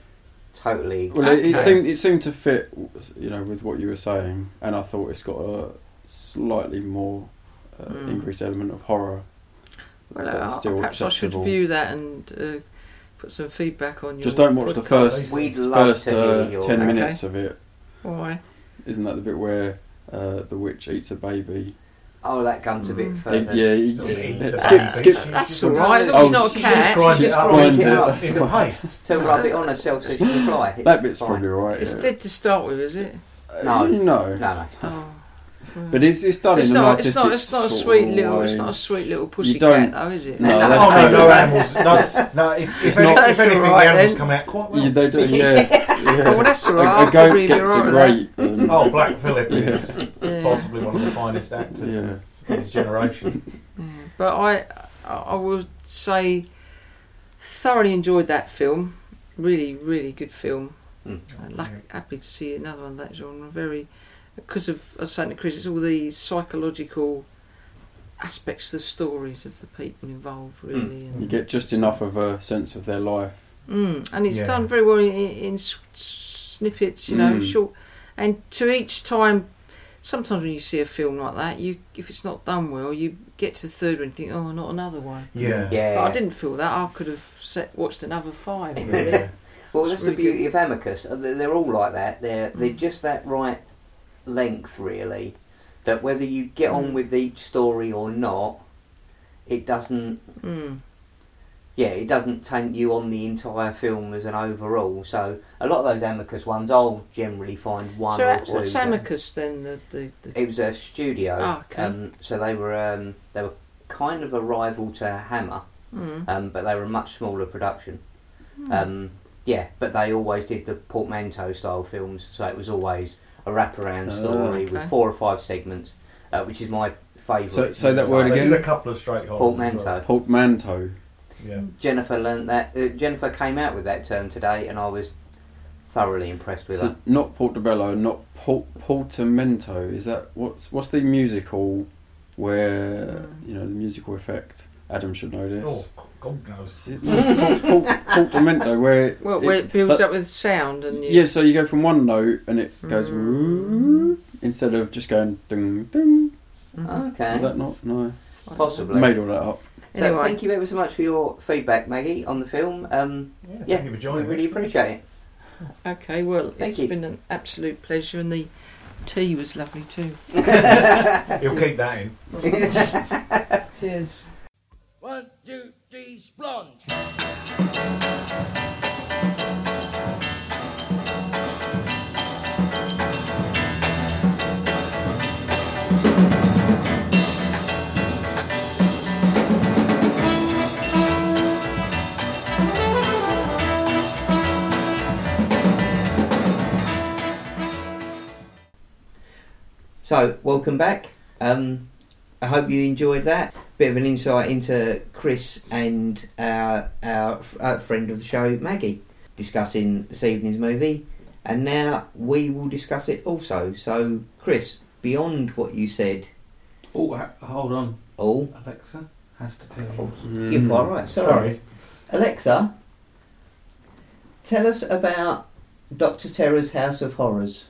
totally.
Well, it, it seemed it seemed to fit, you know, with what you were saying, and I thought it's got a slightly more uh,
Mm.
increased element of horror.
well, uh,
still
perhaps I should view that and uh, put some feedback on your.
Just don't watch the first
We'd love
first
to hear
uh,
your-
ten
Okay.
minutes of it.
Why?
Isn't that the bit where uh, the witch eats a baby?
Oh, that comes a bit
Mm.
further.
It- yeah,
Still
you-
eat the
skip, skip.
That's
just
all
puts-
right. As long as it's
Oh,
not a
She
cat.
just grinds it
just
up
grinds it
a-
up.
in the paste.
To rub it
that's-
on a self-seeking fly. It's
That bit's
fine.
probably right.
It's
yeah.
dead to start with, is it?
No.
no,
No, no.
Oh.
But it's it's done
It's
in an
not. It's not. It's not a sweet little.
way.
It's not a sweet little pussy cat, though, is it?
No,
No,
that's
Oh no,
true.
no animals. No, no if, if,
It's
any-
not-
if anything,
all right
the animals
then.
come out quite well.
Yeah, they do. Yes. Yeah.
Oh, well, that's all right.
A,
I'll
a goat
probably
gets
all right
great. Um,
Oh, Black Phillip is
Yeah.
possibly one of the finest actors
yeah.
in his generation.
But I, I I would say, thoroughly enjoyed that film. Really, really good film.
Mm.
Uh, luck, happy to see another one of that genre. Very, because of I was saying it's all the psychological aspects of the stories of the people involved, really.
You
And,
get just enough of a sense of their life.
mm, and it's
Yeah.
done very well in, in snippets, you know,
Mm.
short. And to each time, sometimes when you see a film like that, you if it's not done well, you get to the third one and think, oh, not another one.
Yeah.
Yeah.
But I didn't feel that. I could have set, watched another five. Really.
Yeah.
Well, that's
really
the beauty
good.
of Amicus. Uh, They're, they're all like that. They're they're just that right length, really. That whether you get on
Mm.
with each story or not, it doesn't.
Mm.
Yeah, it doesn't taint you on the entire film as an overall. So a lot of those Amicus ones, I'll generally find one
so
or two.
what's Amicus then? The, the, the
It was a studio.
Ah, okay.
um, so they were um, they were kind of a rival to Hammer,
mm.
um, but they were a much smaller production.
Hmm.
Um, yeah, but they always did the portmanteau style films, so it was always a wraparound
Oh,
story with four or five segments, uh, which is my favourite.
So- say that word again?
did a couple of straight holes. as well.
Portmanteau.
Portmanteau.
Yeah.
Jennifer learnt that. Uh, Jennifer came out with that term today, and I was thoroughly impressed with
So
her.
not Portobello, not Port Portamento. Is that what's what's the musical where
Mm.
you know the musical effect? Adam should know this.
Oh, God knows.
It not Port, Port, Portamento where
well, where it builds
but-
up with sound and you,
yeah, so you go from one note and it goes
Mm.
instead of just going ding ding.
Mhm.
Okay,
Is that not no?
I
possibly.
Made all that up.
So
Anyway,
thank you ever so much for your feedback, Maggie, on the film. Um,
Yeah,
yeah,
thank you for
we
joining
really
us.
appreciate it.
okay. Well,
Thank
it's
you.
been an absolute pleasure, and the tea was lovely too.
He'll keep that in.
Cheers.
One, two,
So, welcome back. Um, I hope you enjoyed that. Bit of an insight into Chris and our, our uh, friend of the show, Maggie, discussing this evening's movie. And now we will discuss it also. So, Chris, beyond what you said,
Oh, hold on.
oh,
Alexa has to tell you.
you're quite right. Sorry.
Sorry.
Alexa, tell us about Doctor Terror's House of Horrors.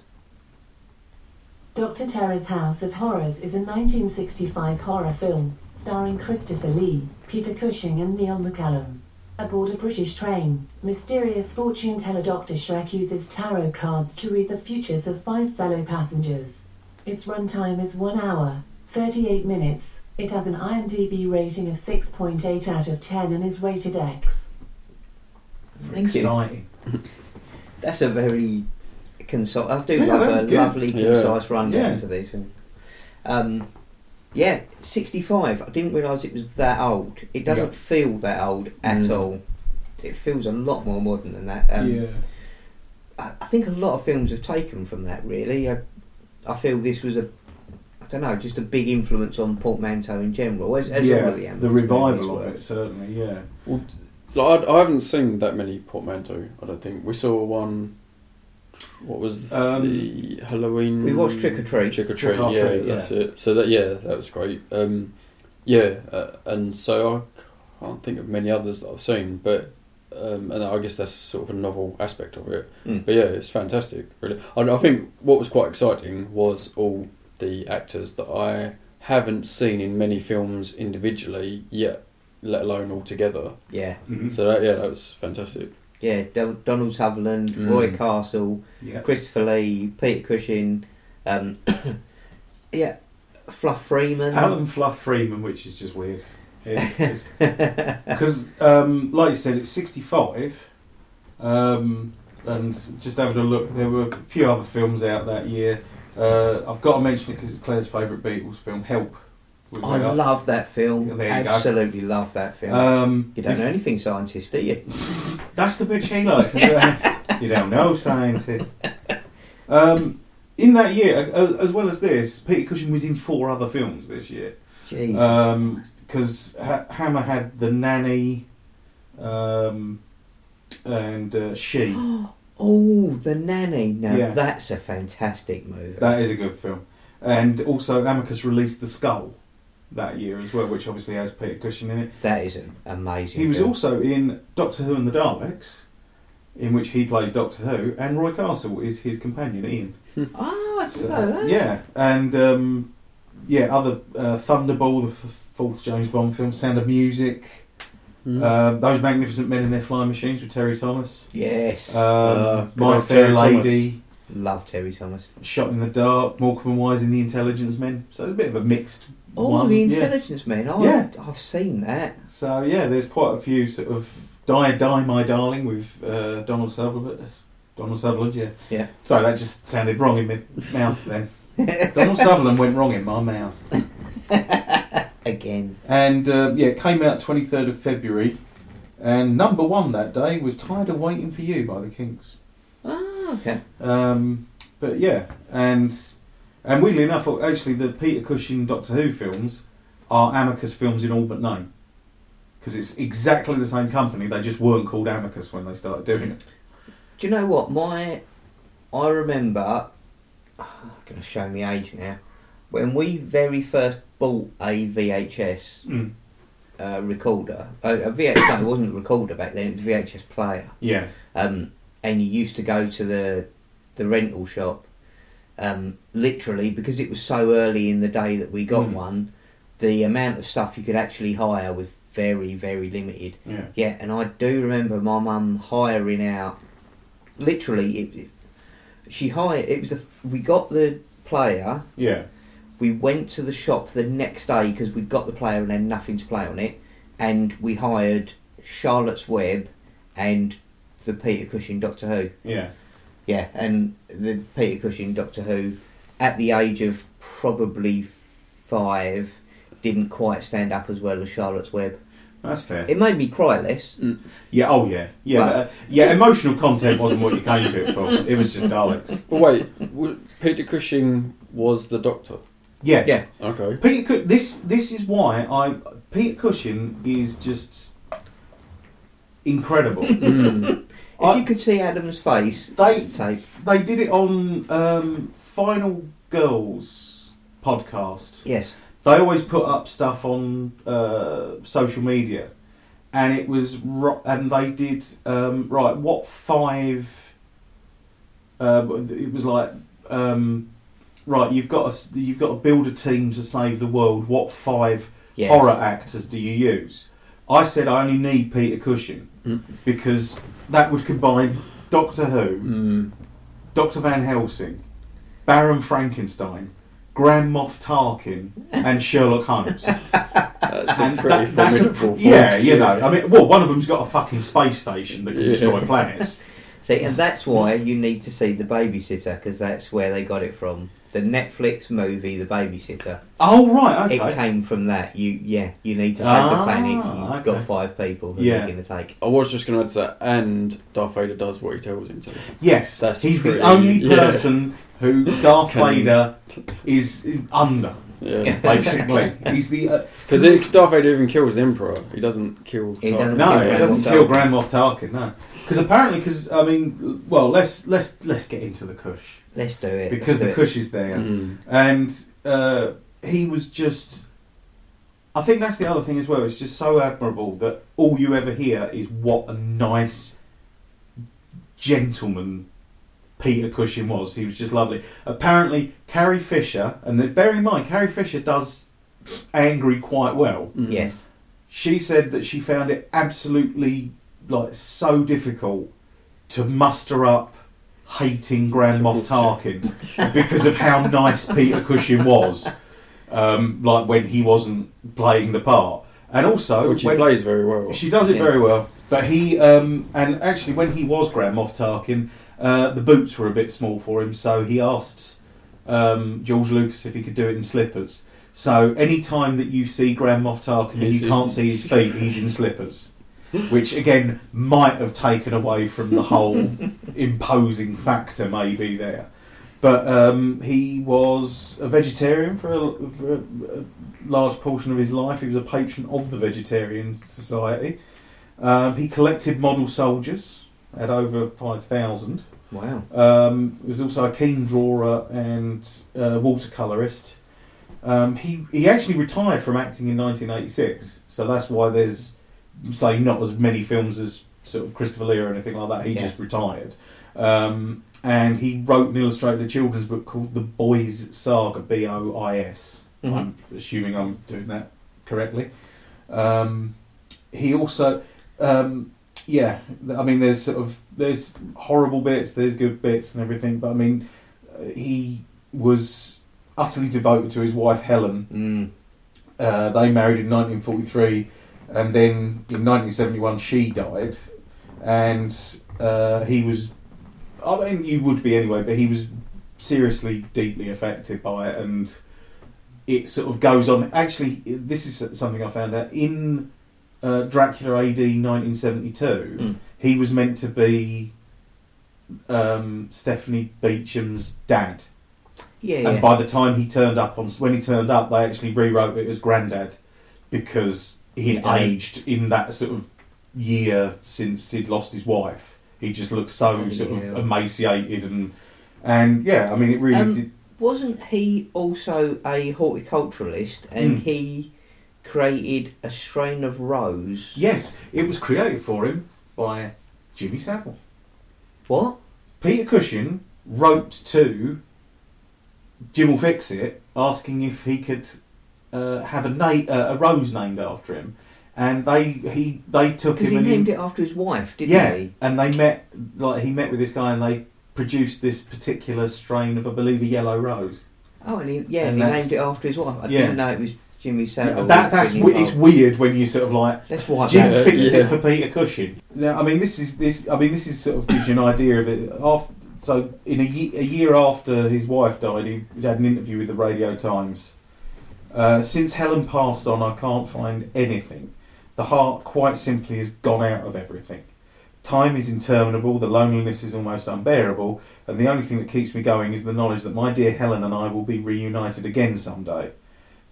Dr. Terror's House of Horrors is a 1965 horror film starring Christopher Lee, Peter Cushing, and Neil McCallum. Aboard a British train, mysterious fortune teller Dr. Schreck uses tarot cards to read the futures of five fellow passengers. Its runtime is 1 hour, 38 minutes. It has an IMDb rating of 6.8 out of 10 and is rated X.
Thank.
Exciting.
That's a very concise. I do
Yeah,
love a
good.
lovely,
Yeah.
concise rundown
Yeah.
to these. films. Um, yeah, sixty-five. I didn't realise it was that old. It doesn't
Yeah.
feel that old at
Mm.
all. It feels a lot more modern than that. Um,
yeah.
I, I think a lot of films have taken from that. Really, I, I feel this was a. I don't know, just a big influence on portmanteau in general. As, as
yeah,
all of the,
the
Amicus movies
revival
were.
of it, certainly, yeah.
So I, I haven't seen that many portmanteau. I don't think we saw one. What was the,
Um,
the Halloween?
We watched Trick or Treat.
Trick or
Trick
treat.
or
yeah,
Treat,
that's it. So that yeah, that was great. Um, yeah, uh, and so I can't think of many others that I've seen, but um, and I guess that's sort of a novel aspect of it.
Mm.
But yeah, it's fantastic. Really, I, I think what was quite exciting was all the actors that I haven't seen in many films individually yet. let alone all together.
Yeah,
Mhm.
So that, yeah, that was fantastic.
Yeah. Do- Donald Sutherland,
Mm.
Roy Castle,
yeah.
Christopher Lee, Peter Cushing, um, yeah, Fluff Freeman.
Alan Fluff Freeman, which is just weird. Because, um, like you said, it's sixty-five, um, and just having a look, there were a few other films out that year. Uh, I've got to mention it because it's Claire's favourite Beatles film, Help.
I love that film.
You go.
Absolutely love that film.
Um,
you don't know anything, scientist, do you?
That's the bit she likes. you don't know, scientist. Um, in that year, as well as this, Peter Cushing was in four other films this year.
Jesus.
Because ha- Hammer had The Nanny um, and uh, She.
oh, The Nanny. Now
Yeah.
that's a fantastic movie.
That is a good film. And also, Amicus released The Skull that year as well, which obviously has Peter Cushing in it.
that is an amazing.
He was
film.
also in Doctor Who and the Daleks, in which he plays Doctor Who, and Roy Castle is his companion, Ian.
Oh, I
So,
know that.
yeah, and um, yeah, other uh, Thunderball, the f- fourth James Bond film, Sound of Music,
Mm.
uh, those magnificent men in their flying machines with Terry Thomas,
Yes.
um,
Uh,
My Fair
Terry Thomas.
Love Terry Thomas.
Shot in the Dark, Morecambe and Wise in the Intelligence Men. So it's a bit of a mixed.
Oh,
one,
The
yeah.
Intelligence Men. Oh,
Yeah.
I've seen that.
So yeah, there's quite a few sort of Die Die My Darling with uh, Donald Sutherland. Donald Sutherland, yeah.
Yeah.
Sorry, that just sounded wrong in my mouth then. Donald Sutherland went wrong in my mouth.
Again.
And uh, yeah, it came out 23rd of February. And number one that day was Tired of Waiting for You by the Kinks.
Oh, okay.
Um, but yeah, and and weirdly enough, actually, the Peter Cushing Doctor Who films are Amicus films in all but name. Because it's exactly the same company, they just weren't called Amicus when they started doing it.
Do you know what? My. I remember. I'm going to show me age now. When we very first bought a VHS
Mm.
uh, recorder, uh, a VHS, no, it wasn't a recorder back then, it was a VHS player.
Yeah,
um, and you used to go to the the rental shop. Um, literally, because it was so early in the day that we got
Mm.
one, the amount of stuff you could actually hire was very, very limited.
yeah.
Yeah, and I do remember my mum hiring out. Literally, it, it- she hired. It was the we got the player.
Yeah,
We went to the shop the next day because we got the player and had nothing to play on it, and we hired Charlotte's Web and the Peter Cushing Doctor Who.
yeah.
Yeah, and the Peter Cushing Doctor Who, at the age of probably five, didn't quite stand up as well as Charlotte's Web.
That's fair.
It made me cry less.
Yeah, oh yeah. Yeah,
Right.
but, uh, yeah, emotional content wasn't what you came to it for. It was just Daleks.
But wait, Peter Cushing was the Doctor.
Yeah.
Yeah.
Okay.
Peter, this this is why I Peter Cushing is just incredible.
Mm.
If
I-
you could see Adam's face,
They
tape.
they did it on um, Final Girls podcast.
Yes.
They always put up stuff on uh, social media, and it was ro- and they did um, right. What five? Uh, it was like um, right. You've got to, you've got to build a team to save the world. What five
Yes.
horror actors do you use? I said I only need Peter Cushing
Mm.
because that would combine Doctor Who,
Mm.
Doctor Van Helsing, Baron Frankenstein, Grand Moff Tarkin, and Sherlock Holmes.
That's a pretty
that- that's a
formidable
pr- yeah,
force,
you know. I mean, well, one of them's got a fucking space station that can
Yeah.
destroy planets.
See, and that's why you need to see The Babysitter, because that's where they got it from. The Netflix movie, The Babysitter.
Oh right, okay.
It came from that. You, yeah, you need to save the
Ah,
planet. You've
okay.
got five people who
Yeah.
you're going to take.
I was just going to add to that, and Darth Vader does what he tells him to.
Yes,
That's
he's
pretty-
the only
yeah.
person who Darth
Can-
Vader is under.
Yeah.
Basically, he's the uh,
Because Darth Vader even kills the Emperor. He doesn't kill.
He
Tarkin.
doesn't
No,
kill
he doesn't
Moff
kill Grand Moff Tarkin. No, because apparently, because I mean, well, let's let's let's get into the Kush
Let's do it.
because
let's
the
do it.
Kush is there,
Mm.
and uh, he was just. I think that's the other thing as well. It's just so admirable that all you ever hear is what a nice gentleman Peter Cushing was. He was just lovely. Apparently, Carrie Fisher, and then bear in mind, Carrie Fisher does angry quite well.
Mm.
Yes.
she said that she found it absolutely like so difficult to muster up hating Grand Moff Tarkin because of how nice Peter Cushing was, um, like when he wasn't playing the part, and also
Which he
when-
plays very well.
she does it
Yeah.
very well. But he, um, and actually, when he was Grand Moff Tarkin, uh, the boots were a bit small for him, so he asked um, George Lucas if he could do it in slippers. So any time that you see Grand Moff Tarkin and you can't see his feet, he's in slippers. Which again might have taken away from the whole imposing factor, maybe there. But um, he was a vegetarian for, a, for a, a large portion of his life. He was a patron of the Vegetarian Society. Um, he collected model soldiers, had over 5,000.
Wow.
Um, he was also a keen drawer and uh, watercolourist. Um, he, he actually retired from acting in 1986, so that's why there's, say, not as many films as sort of Christopher Lee or anything like that. He
Yeah.
just retired. Um, and he wrote and illustrated a children's book called The Bois Saga, B O I S.
Mhm.
I'm assuming I'm doing that correctly. Um, he also, um, yeah, I mean, there's sort of there's horrible bits, there's good bits, and everything. But I mean, uh, he was utterly devoted to his wife Helen.
Mm.
Uh, they married in 1943, and then in 1971 she died, and uh, he was. I mean, you would be anyway, but he was seriously, deeply affected by it, and it sort of goes on. Actually, this is something I found out in uh, Dracula AD 1972.
Mm.
He was meant to be um, Stephanie Beacham's dad.
Yeah,
And
yeah.
by the time he turned up on when he turned up, they actually rewrote it as Grandad because he'd
Yeah.
aged in that sort of year since he'd lost his wife. He just looked so sort
yeah.
of emaciated and and yeah, I mean it really
Um,
did.
Wasn't he also a horticulturalist and
Mm.
he created a strain of rose?
Yes, it was created for him by Jimmy Savile.
What?
Peter Cushing wrote to Jim'll Fix It, asking if he could uh, have a na- uh, a rose named after him, and they he they took
Because
him
he
and
named it after his wife, didn't
yeah,
he?
and they met like he met with this guy and they produced this particular strain of I believe a yellow rose.
Oh, and he, yeah,
And
and he named it after his wife. I
Yeah.
didn't know it was Jimmy Savile.
that that's
being
we- it's weird when you sort of like
That's why.
Jim
Yeah,
fixed
yeah.
it for Peter Cushing. Now, I mean, this is this. I mean, this is sort of gives you an idea of it. After, so, in a, ye- a year after his wife died, he had an interview with the Radio Times. Uh, since Helen passed on, I can't find anything. The heart, quite simply, has gone out of everything. Time is interminable. The loneliness is almost unbearable, and the only thing that keeps me going is the knowledge that my dear Helen and I will be reunited again someday.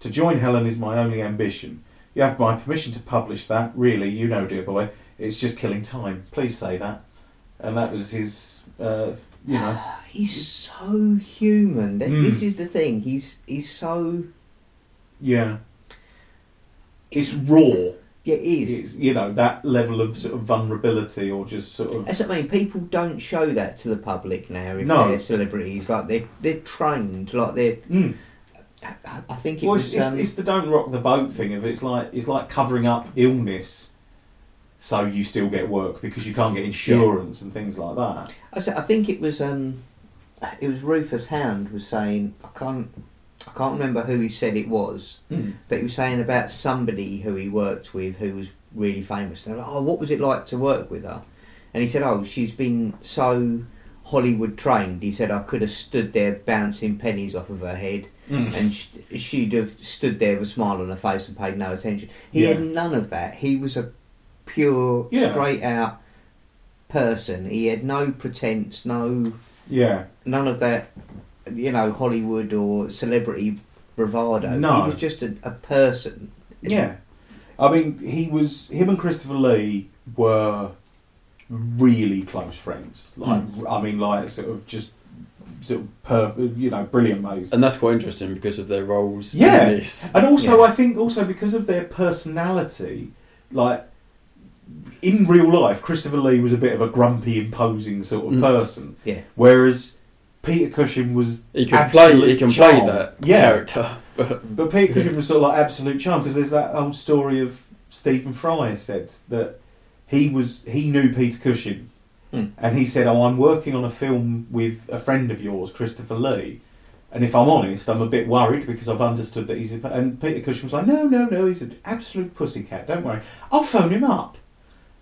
To join Helen is my only ambition. You have my permission to publish that. Really, you know, dear boy, it's just killing time. Please say that. And that was his, uh, you know,
He's so human.
Mm.
This is the thing. He's he's so
yeah. It's raw.
yeah. It is.
It's you know that level of sort of vulnerability or just sort of
That's what I mean. People don't show that to the public now. If
No.
they're celebrities, like they're, they're trained, like they're.
Mm.
I I think it
Well,
was.
it's, it's,
um,
it's the don't rock the boat thing of it's like it's like covering up illness, so you still get work because you can't get insurance and things like that.
I, I think it was. Um, it was Rufus Hound was saying. I can't. I can't remember who he said it was, but he was saying about somebody who he worked with who was really famous. And they're like, oh, what was it like to work with her? And he said, oh, she's been so Hollywood trained. He said, I could have stood there bouncing pennies off of her head,
Mm.
and she'd have stood there with a smile on her face and paid no attention. He had none of that. He was a pure,
Yeah.
straight out person. He had no pretense, no
Yeah,
none of that, you know, Hollywood or celebrity bravado.
No.
He was just a, a person.
yeah. I mean, he was him and Christopher Lee were really close friends. Like, I mean, like sort of just sort of per, you know, brilliant mates.
And that's quite interesting because of their roles
Yeah.
in this.
And also,
Yeah.
I think also because of their personality, like in real life, Christopher Lee was a bit of a grumpy, imposing sort of
Mm.
person,
Yeah.
whereas Peter Cushing was.
He can play. He can play that
Yeah.
character. But
But Peter Cushing was sort of like absolute charm because there's that whole story of Stephen Fry said that he was he knew Peter Cushing,
Hmm.
and he said, "Oh, I'm working on a film with a friend of yours, Christopher Lee." And if I'm honest, I'm a bit worried because I've understood that he's a. And Peter Cushing was like, no, no, no, he's an absolute pussycat. Don't worry, I'll phone him up.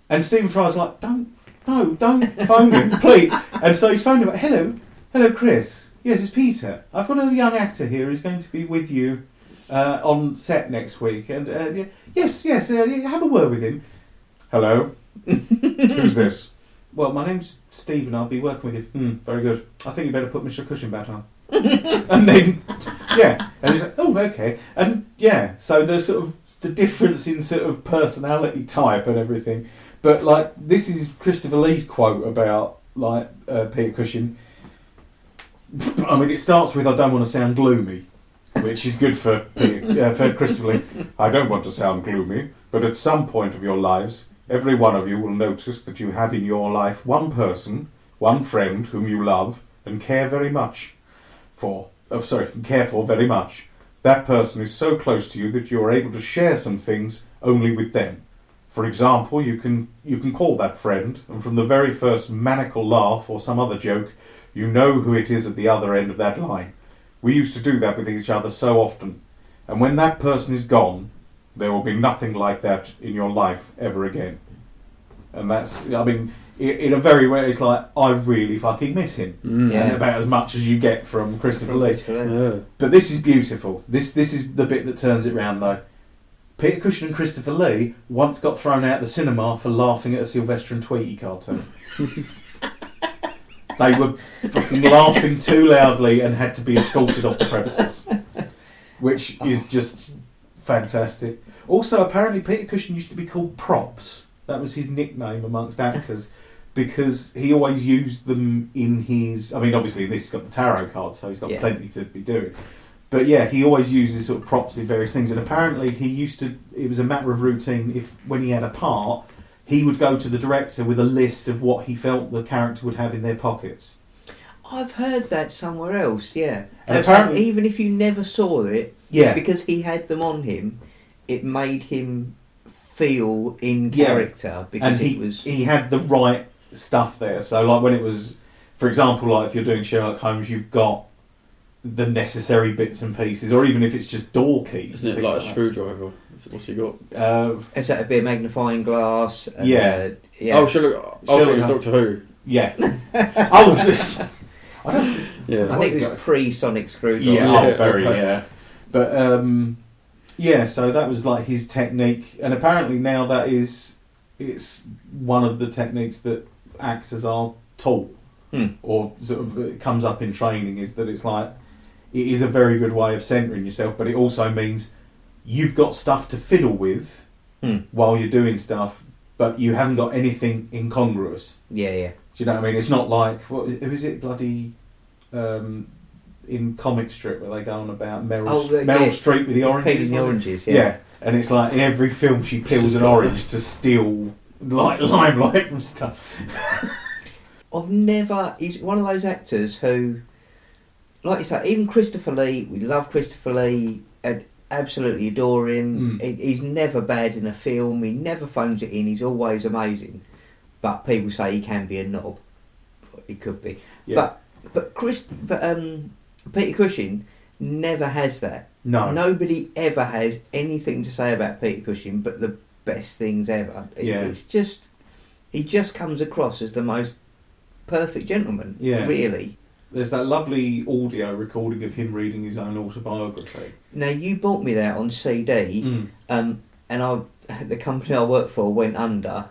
And Stephen Fry's like, don't, no, don't phone him, please. And so he's phoned him. up, Hello, hello, Chris. Yes, it's Peter. I've got a young actor here who's going to be with you uh, on set next week. And uh, yes, yes, uh, have a word with him. Hello, who's this? Well, my name's Stephen. I'll be working with you. Hmm, very good. I think you better put Mr. Cushing back on. and then, yeah, and he's like, oh, okay, and yeah, so the sort of the difference in sort of personality type and everything. But like, this is Christopher Lee's quote about like uh, Peter Cushing. I mean, it starts with "I don't want to sound gloomy," which is good for uh, for Christopher. I don't want to sound gloomy, but at some point of your lives, every one of you will notice that you have in your life one person, one friend whom you love and care very much for. Oh, sorry, care for very much. That person is so close to you that you are able to share some things only with them. For example, you can you can call that friend, and from the very first maniacal laugh or some other joke, you know who it is at the other end of that line. We used to do that with each other so often, and when that person is gone, there will be nothing like that in your life ever again. And that's, I mean, in, in a very way, it's like I really fucking miss him,
Mm.
Yeah.
and about as much as you get from Christopher Lee.
Yeah.
But this is beautiful. This this is the bit that turns it round, though. Peter Cushing and Christopher Lee once got thrown out the cinema for laughing at a Sylvester and Tweety cartoon. they were fucking laughing too loudly and had to be escorted off the premises, which is just fantastic. Also, apparently, Peter Cushing used to be called Props. That was his nickname amongst actors because he always used them in his. I mean, obviously, this has got the tarot cards, so he's got
Yeah.
plenty to be doing. But yeah, he always uses sort of props in various things, and apparently, he used to. It was a matter of routine. If when he had a part, he would go to the director with a list of what he felt the character would have in their pockets.
I've heard that somewhere else. Yeah,
And apparently-
even if you never saw it,
Yeah,
because he had them on him, it made him feel in
Yeah.
character because
and he
was.
he had the right stuff there. So like when it was, for example, like if you're doing Sherlock Holmes, you've got the necessary bits and pieces, or even if it's just door keys.
Isn't it
and
like a
things
screwdriver? What's he got?
that. Uh,
Is that a bit of magnifying glass? And,
Yeah.
uh, yeah.
Oh, Sherlock. Oh,
Sherlock
sorry,
Holmes.
Doctor Who.
yeah. oh, I don't. Think,
Yeah.
I think it was pre-sonic screwdriver.
yeah,
Yeah,
oh, very
okay.
yeah. But um, yeah, so that was like his technique, and apparently now that is it's one of the techniques that actors are taught.
Hmm.
or sort of it comes up in training is that it's like it is a very good way of centering yourself, but it also means you've got stuff to fiddle with
Hmm.
while you're doing stuff, but you haven't got anything incongruous.
Yeah, yeah.
Do you know what I mean? It's not like what who is it bloody um, in comic strip where they go on about Meryl,
Oh,
Meryl
yeah.
Streep with the oranges.
Peeling the oranges.
Yeah.
Yeah.
and it's like in every film she peels an orange to steal like limelight from stuff.
I've never. He's one of those actors who, like you say, even Christopher Lee. We love Christopher Lee and absolutely adore him.
Mm.
He, he's never bad in a film. He never phones it in. He's always amazing. But people say he can be a knob. He could be.
Yeah.
But but Chris, but um, Peter Cushing never has that.
No,
Nobody ever has anything to say about Peter Cushing but the best things ever. It-
Yeah.
It's just he just comes across as the most perfect gentleman.
Yeah.
Really.
There's that lovely audio recording of him reading his own autobiography.
Now you bought me that on CD,
Mm.
um, and I the company I work for went under,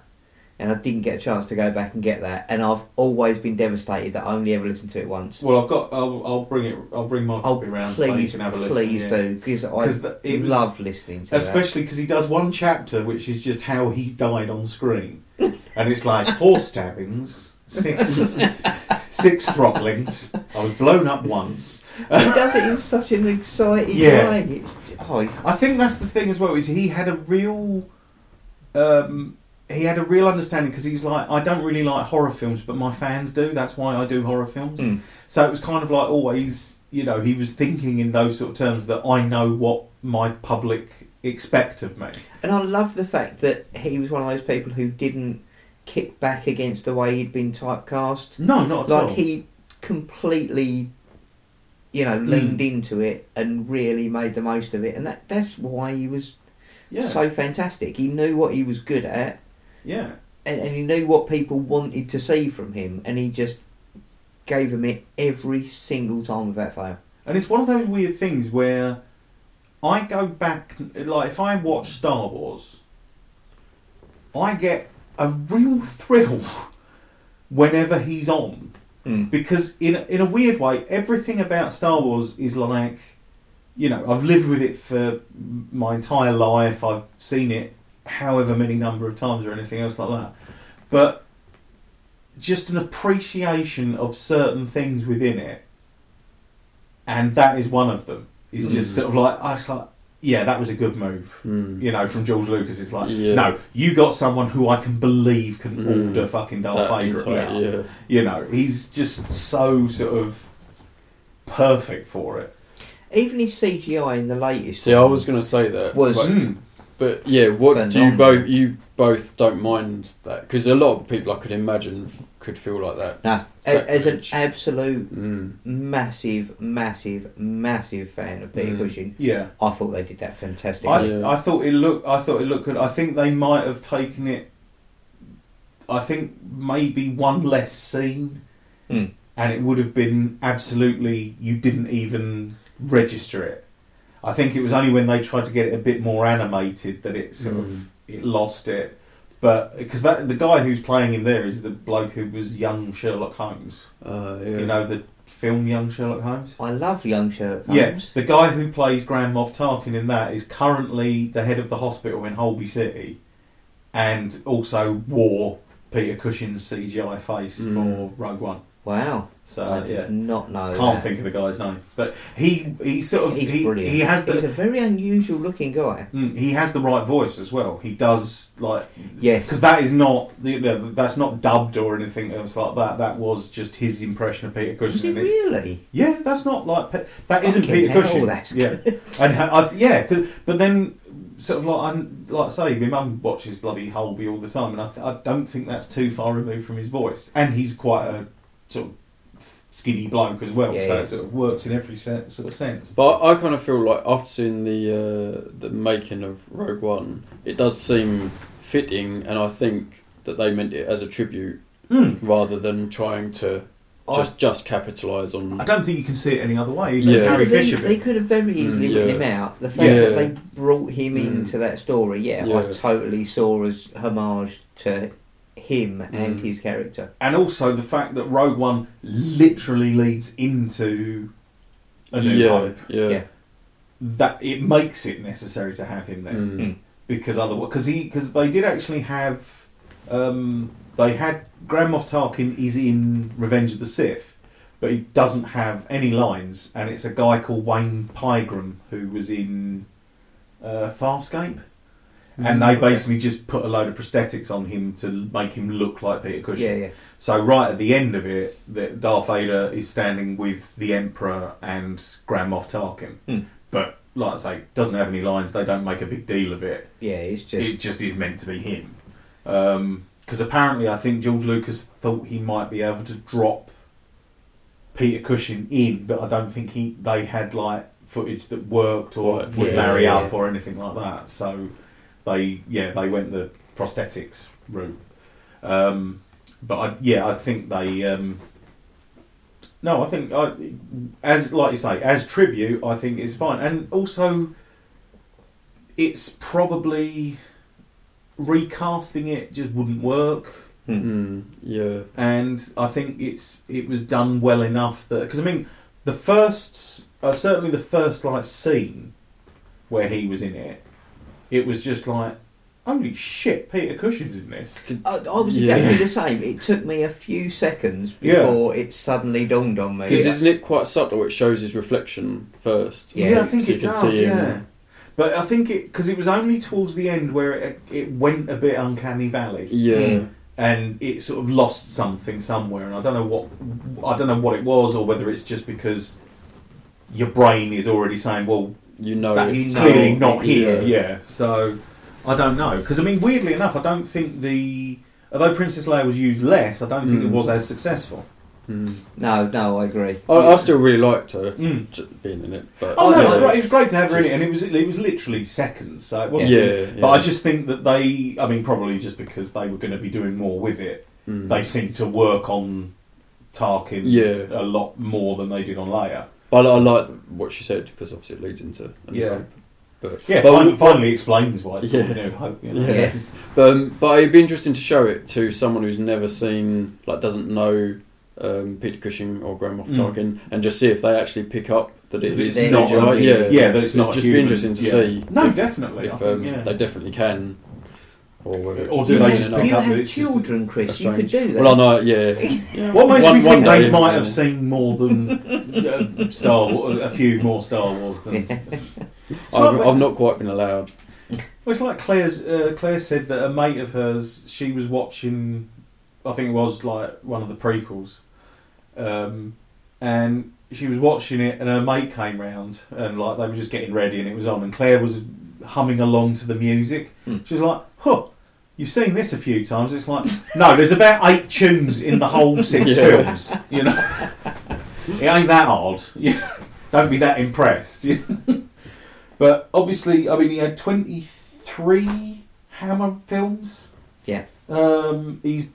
and I didn't get a chance to go back and get that. And I've always been devastated that I only ever listened to it once.
Well, I've got. I'll, I'll bring it. I'll bring my
Oh,
copy around so you
please,
can have a listen.
please
yeah.
do because I
the- it was-
love listening to.
Especially because he does one chapter which is just how he died on screen, and it's like four stabbings, six, six throttlings. I was blown up once.
he does it in such an exciting
Yeah.
way. It's, oh, he's-
I think that's the thing as well. Is he had a real, um, he had a real understanding because he's like, I don't really like horror films, but my fans do. That's why I do horror films.
Mm.
So it was kind of like always, you know, he was thinking in those sort of terms that I know what my public expect of me.
And I love the fact that he was one of those people who didn't kick back against the way he'd been typecast.
No, not at
Like
all.
he completely, you know,
Mm.
leaned into it and really made the most of it, and that that's why he was
yeah,
so fantastic. He knew what he was good at,
yeah.
and, and he knew what people wanted to see from him, and he just gave them it every single time without fail.
And it's one of those weird things where I go back, like if I watch Star Wars, I get a real thrill whenever he's on.
Mm.
Because in a, in a weird way, everything about Star Wars is like, you know, I've lived with it for my entire life. I've seen it however many number of times or anything else like that. But just an appreciation of certain things within it, and that is one of them. Is just
Mm.
sort of like I was like, yeah, that was a good move.
Mm.
You know, from George Lucas, it's like,
Yeah.
no, you got someone who I can believe can
Mm.
order fucking Darth
That
Vader.
entire- yeah.
You know, he's just so sort of perfect for it.
Even his CGI in the latest
See, I was going to say that.
was
but,
Mm.
but yeah, what do you both you both don't mind that because a lot of people I could imagine could feel like that.
Nah, a- as an absolute
Mm.
massive, massive, massive fan of Peter
Mm.
Cushing.
Yeah,
I thought they did that fantastic.
I,
Yeah.
I thought it looked. I thought it looked good. I think they might have taken it. I think maybe one less scene,
Mm.
and it would have been absolutely. You didn't even register it. I think it was only when they tried to get it a bit more animated that it sort
Mm.
of it lost it. But because that the guy who's playing him there is the bloke who was young Sherlock Holmes.
Uh, yeah.
You know the film Young Sherlock Holmes.
I love young Sherlock
Yeah,
Holmes.
the guy who plays Grand Moff Tarkin in that is currently the head of the hospital in Holby City, and also wore Peter Cushing's CGI face
Mm.
for Rogue One.
Wow.
So
I did
yeah,
not know.
can't
that.
think of the guy's name, but he he sort of
He's
he,
brilliant.
he has
He's a very unusual looking guy.
mm, he has the right voice as well. He does like
Yes.
because that is not you know, that's not dubbed or anything else like that. That was just his impression of Peter
Was
Cushing.
he really?
Yeah, that's not like that isn't
Fucking
Peter
hell,
Cushing.
that's
yeah, and ha- I, yeah, 'cause- but then sort of like I like I say, my mum watches bloody Holby all the time, and I, th- I don't think that's too far removed from his voice. And he's quite a sort of skinny bloke as well,
Yeah,
so
yeah.
it sort of works in every se- sort of sense.
But I kind of feel like after seeing the uh, the making of Rogue One, it does seem fitting, and I think that they meant it as a tribute
Hmm.
rather than trying to just just capitalise on.
I don't think you can see it any other way. Even
Yeah.
They could have
Fisher
They could have very easily
Mm,
written him out. The fact
Yeah.
that they brought him
Hmm.
Mm.
into that story, yeah, I totally saw as homage to him and
Mm.
his character.
and also the fact that Rogue One literally leads into a new
yeah,
hope.
yeah,
Yeah.
That it makes it necessary to have him there.
Mm.
Mm.
because otherwise, because he because they did actually have, um, they had Grand Moff Tarkin is in Revenge of the Sith, but he doesn't have any lines, and it's a guy called Wayne Pygram who was in uh, Farscape, and they
Mm.
basically just put a load of prosthetics on him to make him look like Peter Cushing.
Yeah, yeah.
So right at the end of it, that Darth Vader is standing with the Emperor and Grand Moff Tarkin,
Hmm.
but like I say, doesn't have any lines. They don't make a big deal of it
Yeah, it's just.
it just is meant to be him. Because apparently, I think George Lucas thought he might be able to drop Peter Cushing in, but I don't think he they had like footage that worked or would
yeah,
marry
yeah.
up or anything like that. So they yeah they went the prosthetics route. Um, but I, yeah, I think they. Um, no, I think I, as like you say, as tribute, I think it's fine, and also it's probably recasting it just wouldn't work
Mm, yeah,
and I think it's it was done well enough that because I mean the first uh, certainly the first like scene where he was in it it was just like holy shit Peter Cushing's in this
I, I was
Yeah.
exactly the same. It took me a few seconds
Yeah.
before it suddenly dawned on me.
because isn't it quite subtle? It shows his reflection first.
Yeah,
I think
so
it
you can
does
see him.
yeah but I think it because it was only towards the end where it, it went a bit uncanny valley
Yeah,
Mm.
and it sort of lost something somewhere, and I don't know what I don't know what it was, or whether it's just because your brain is already saying, "Well,
you know
That's
you
it's
know
clearly not here.
yeah.
Yeah. So I don't know because I mean, weirdly enough, I don't think the although Princess Leia was used less, I don't think it
Mm.
was as successful.
Mm.
No, no, I agree.
I, I still really liked her
Mm.
being in it, but
Oh no,
yeah,
it's great.
it's
It's great to have her in it, and it was it was literally seconds, so it wasn't.
yeah,
really-
yeah.
But I just think that they, I mean, probably just because they were going to be doing more with it,
Mm.
they seemed to work on Tarkin
Yeah.
a lot more than they did on Leia.
I, I like what she said because obviously it leads into a new
Yeah.
hope. But
Yeah,
but,
fin- finally explains why it's
Yeah.
called New Hope. You know?
Yeah.
Yeah.
but, um, but it'd be interesting to show it to someone who's never seen, like, doesn't know um, Peter Cushing or Grand Moff
Mm.
And just see if they actually pick up that it
it's not a
yeah,
Yeah, that it's not
just
human.
be interesting to
Yeah.
see.
No,
if,
definitely. I
if
think,
um,
yeah.
they definitely can, or whether it's
Or do
you
they
have,
just
enough.
pick
you
up
have
it's just-
children, Chris. You could do that.
Well, I know, yeah.
Yeah.
What makes
One-
me think they might
yeah.
have seen more than uh, Star Wars, a few more Star Wars than.
I've, I've not quite been allowed.
Well, it's like Claire's. Uh, Claire said that a mate of hers, she was watching. I think it was like one of the prequels, um, and she was watching it, and her mate came round, and like they were just getting ready, and it was on, and Claire was humming along to the music.
Hmm.
She was like, "Huh." You've seen this a few times. It's like, no, there's about eight tunes in the whole six
Yeah.
films. You know, it ain't that hard. Don't be that impressed. but obviously, I mean, he had 23 Hammer films.
Yeah.
Um, he's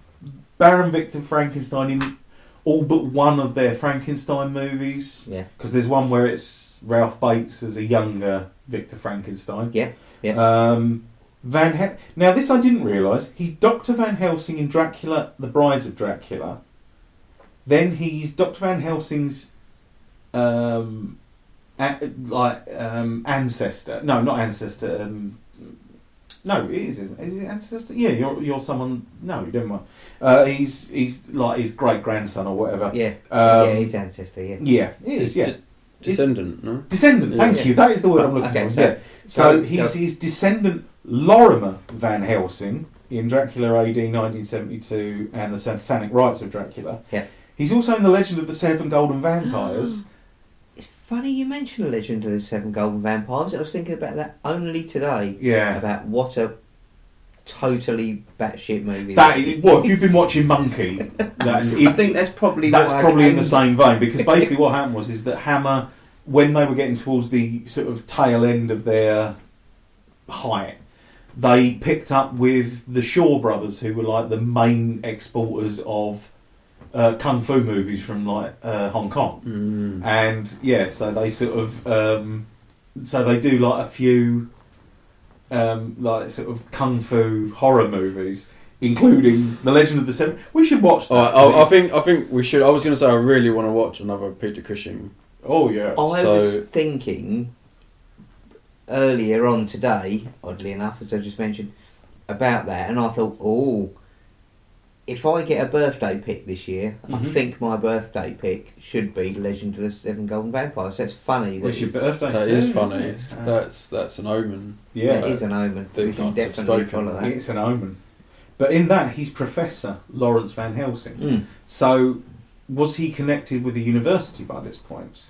Baron Victor Frankenstein in all but one of their Frankenstein movies.
Yeah.
Because there's one where it's Ralph Bates as a younger Victor Frankenstein.
Yeah, yeah.
Um, Van Hel- now this I didn't realise. He's Doctor Van Helsing in Dracula: The Brides of Dracula. Then he's Doctor Van Helsing's um, a- like um, ancestor. No, not ancestor. Um, no, it is. Isn't it? Is it ancestor? Yeah, you're you're someone. No, you don't mind. Uh, he's he's like his great grandson or whatever.
Yeah,
Um,
yeah, his ancestor. Yeah.
Yeah, it is.
D-
Yeah,
d- descendant, no?
descendant. Thank
Yeah.
you. That is the word I'm looking
Okay,
for.
so-
yeah. So
so-
he's
so-
his descendant Lorimer Van Helsing in Dracula AD 1972 and the Satanic Rites of Dracula.
Yeah.
He's also in the Legend of the Seven Golden Vampires.
It's funny you mentioned the Legend of the Seven Golden Vampires. I was thinking about that only today.
yeah.
About what a totally batshit movie.
That is, well, if you've been watching Monkey, that's
I think that's probably
that's
why I
probably in the same vein because basically what happened was is that Hammer, when they were getting towards the sort of tail end of their height, they picked up with the Shaw brothers, who were like the main exporters of uh, kung fu movies from like uh, Hong Kong,
Mm.
and yeah, so they sort of um, so they do like a few um, like sort of kung fu horror movies. Including the Legend of the Seven, we should watch that.
All right, I, I think I think we should. I was going to say I really want to watch another Peter Cushing.
oh yeah,
I
So-
was thinking earlier on today, oddly enough, as I just mentioned, about that, and I thought, oh, if I get a birthday pick this year, I
Mhm.
think my birthday pick should be Legend of the Seven Golden Vampires. That's funny. that
It's your birthday.
That
soon,
is funny.
Uh,
That's that's an omen.
yeah,
That is an omen.
The
We should
gods have
definitely follow that.
it's an omen. But in that, he's Professor Lawrence Van Helsing.
Mm.
So, was he connected with the university by this point?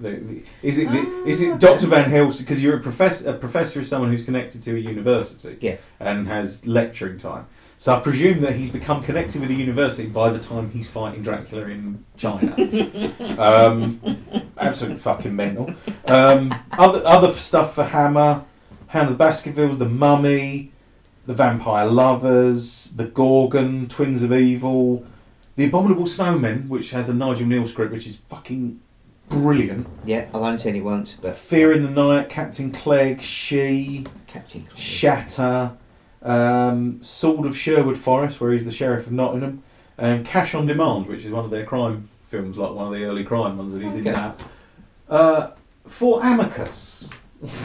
The, the, is it the, is it Doctor Van Helsing? Because you're a professor. A professor is someone who's connected to a university,
Yeah.
and has lecturing time. So I presume that he's become connected with the university by the time he's fighting Dracula in China. um, absolute fucking mental. Um, other other stuff for Hammer, Hound of the Baskervilles, The Mummy, The Vampire Lovers, The Gorgon, Twins of Evil, The Abominable Snowmen, which has a Nigel Kneale script, which is fucking brilliant.
Yeah, I've only seen it once, but
Fear in the Night, Captain Clegg, She,
Captain. Cold.
Shatter, um, Sword of Sherwood Forest, where he's the sheriff of Nottingham, and Cash on Demand, which is one of their crime films, like one of the early crime ones, that he's in
Okay.
that. Uh, for Amicus,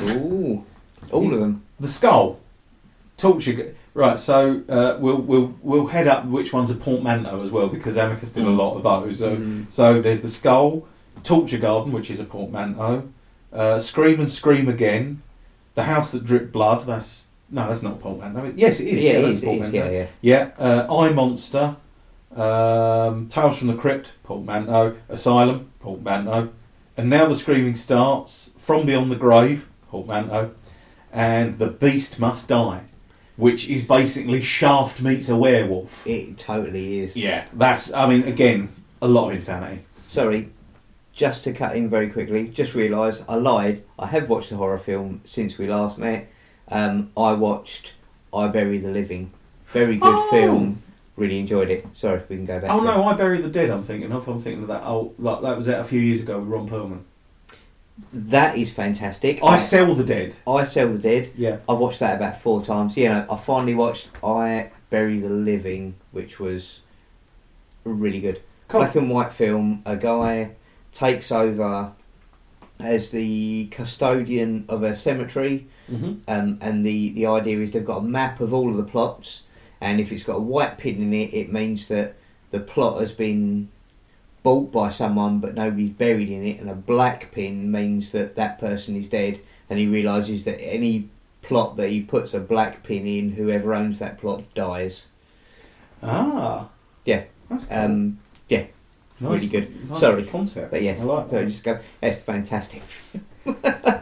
Ooh, all of them.
the Skull, Torture. G- Right, so uh, we'll we'll we'll head up which one's a portmanteau as well because Amicus did a lot of those. So
Mm.
so there's the Skull, Torture Garden, which is a portmanteau, uh, Scream and Scream Again, The House That Dripped Blood. That's no, that's not a portmanteau. Yes, it is.
yeah,
Yeah,
it
that's
is, is, yeah, yeah.
Yeah, uh, I, Monster, um, Tales from the Crypt, Paul portmanteau, Asylum, Paul portmanteau, and now the screaming starts from beyond the grave, Paul portmanteau, and the beast must die, which is basically Shaft meets a werewolf.
It totally is.
Yeah, that's. I mean, again, a lot of insanity.
Sorry, just to cut in very quickly, just realised I lied. I have watched a horror film since we last met. Um, I watched I Bury the Living. Very good
Oh.
film. Really enjoyed it. Sorry, if we can go back.
Oh no, I bury the dead. I'm thinking of. I'm thinking of that. Oh, like, that was out a few years ago with Ron Perlman.
That is fantastic.
I sell the dead.
I Sell the Dead.
Yeah.
I watched that about four times. You know, I finally watched I Bury the Living, which was really good.
Cool.
Black and white film. A guy takes over as the custodian of a cemetery,
hmm
um, and the, the idea is they've got a map of all of the plots, and if it's got a white pin in it, it means that the plot has been bought by someone, but nobody's buried in it, and a black pin means that that person is dead, and he realizes that any plot that he puts a black pin in, whoever owns that plot dies.
Ah.
Yeah.
That's cool.
Um, yeah,
Nice-
really good.
nice
Sorry.
concept.
but yes,
I like
so
that.
just go. That's fantastic.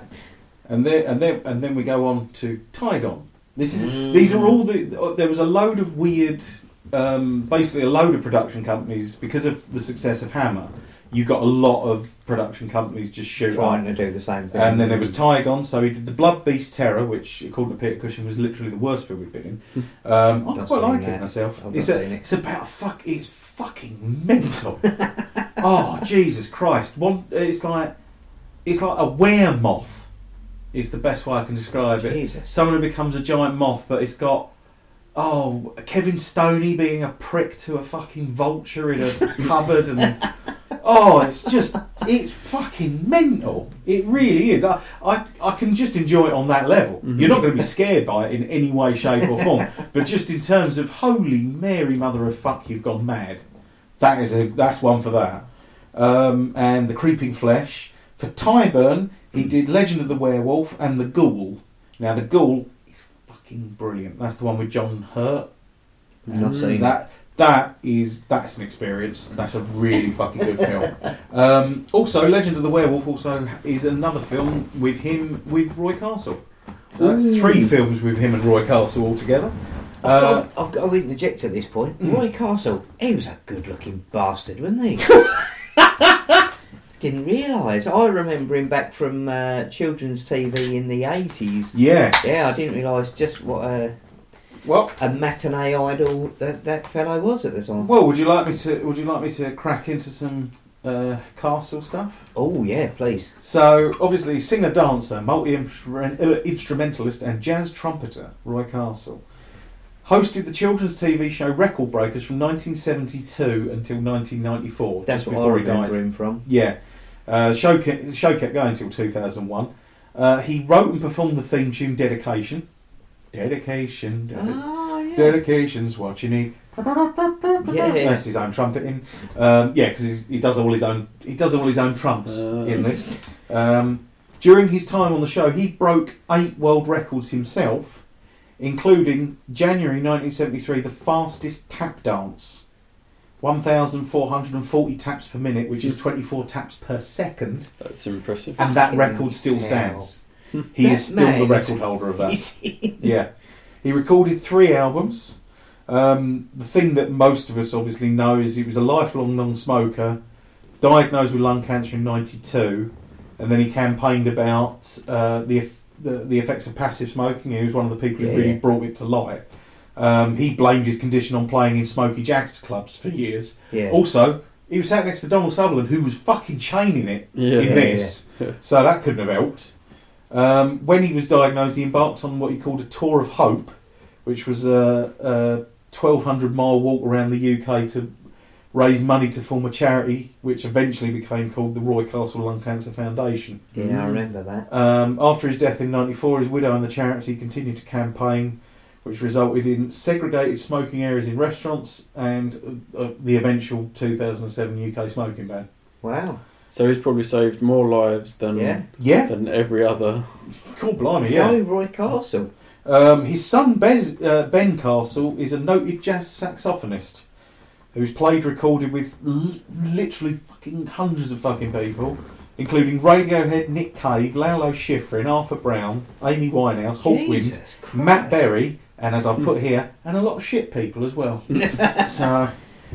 And then and then and then we go on to Tigon. This is
Mm.
these are all the there was a load of weird, um, basically a load of production companies because of the success of Hammer. You got a lot of production companies just shoot
trying
up.
to do the same thing.
And then there was Tigon, so he did the Blood Beast Terror, which according to Peter Cushing was literally the worst film we've been in. Um, I quite like
that.
it myself. It's, a,
it.
it's about fuck. It's fucking mental. oh Jesus Christ! One, it's like it's like a weremoth. Is the best way I can describe it. Someone who becomes a giant moth, but it's got oh Kevin Stoney being a prick to a fucking vulture in a cupboard, and oh, it's just it's fucking mental. It really is. I I, I can just enjoy it on that level.
Mhm.
You're not going to be scared by it in any way, shape, or form. but just in terms of holy Mary, mother of fuck, you've gone mad. That is a that's one for that. Um, and the creeping flesh for Tyburn. He did Legend of the Werewolf and the Ghoul. Now the Ghoul is fucking brilliant. That's the one with John Hurt.
Not
And
seen
that. That is that's an experience. That's a really fucking good film. Um, also, Legend of the Werewolf also is another film with him with Roy Castle. Uh,
Ooh.
three films with him and Roy Castle all together.
I've,
Uh,
got, I've got to interject at this point.
Mm.
Roy Castle, he was a good-looking bastard, wasn't he? Didn't realise. I remember him back from uh, children's TV in the eighties.
Yeah,
Yeah, I didn't realise just what a,
Well,
a matinee idol that that fellow was at the time.
well, would you like me to? Would you like me to crack into some uh, Castle stuff?
Oh yeah, please.
So, obviously, singer, dancer, multi instrumentalist, and jazz trumpeter, Roy Castle. Hosted the children's TV show Record Breakers from 1972 until 1994.
That's
just
what I remember
died.
him from.
Yeah. Uh, the, show kept, the show kept going until 2001. Uh, he wrote and performed the theme tune Dedication. Dedication. dedi-
Oh yeah.
Dedication's what you need.
Yeah.
That's his own trumpeting. Um, yeah, because he does all his own. He does all his own trumps
Uh.
in this. Um, during his time on the show, he broke eight world records himself, including January 1973, the fastest tap dance, 1,440 taps per minute, which is 24 taps per second,
That's impressive.
and that record still
hell.
stands. He is still the record holder of that. yeah. He recorded three albums. Um, the thing that most of us obviously know is he was a lifelong non-smoker, diagnosed with lung cancer in '92, and then he campaigned about uh, the, eff- the the effects of passive smoking. He was one of the people who
Yeah.
really brought it to light. Um, he blamed his condition on playing in Smokey Jacks clubs for years.
Yeah.
Also, he was sat next to Donald Sutherland, who was fucking chaining it
Yeah.
in this,
yeah.
so that couldn't have helped. Um, when he was diagnosed, he embarked on what he called a tour of hope, which was a, a 1,200 mile walk around the UK to raise money to form a charity, which eventually became called the Roy Castle Lung Cancer Foundation.
Yeah, I remember that.
Um, after his death in '94, his widow and the charity continued to campaign, which resulted in segregated smoking areas in restaurants and uh, uh, the eventual 2007 UK smoking ban.
Wow.
So he's probably saved more lives than
Yeah.
Yeah,
than every other.
cool, blimey, yeah.
Go Roy Castle.
Um, his son Bez, uh, Ben Castle is a noted jazz saxophonist who's played, recorded with l- literally fucking hundreds of fucking people, including Radiohead, Nick Cave, Lalo Schifrin, Arthur Brown, Amy Winehouse, Hawkwind,
Jesus Christ.
Matt Berry, and as I've put here, and a lot of shit people as well. so,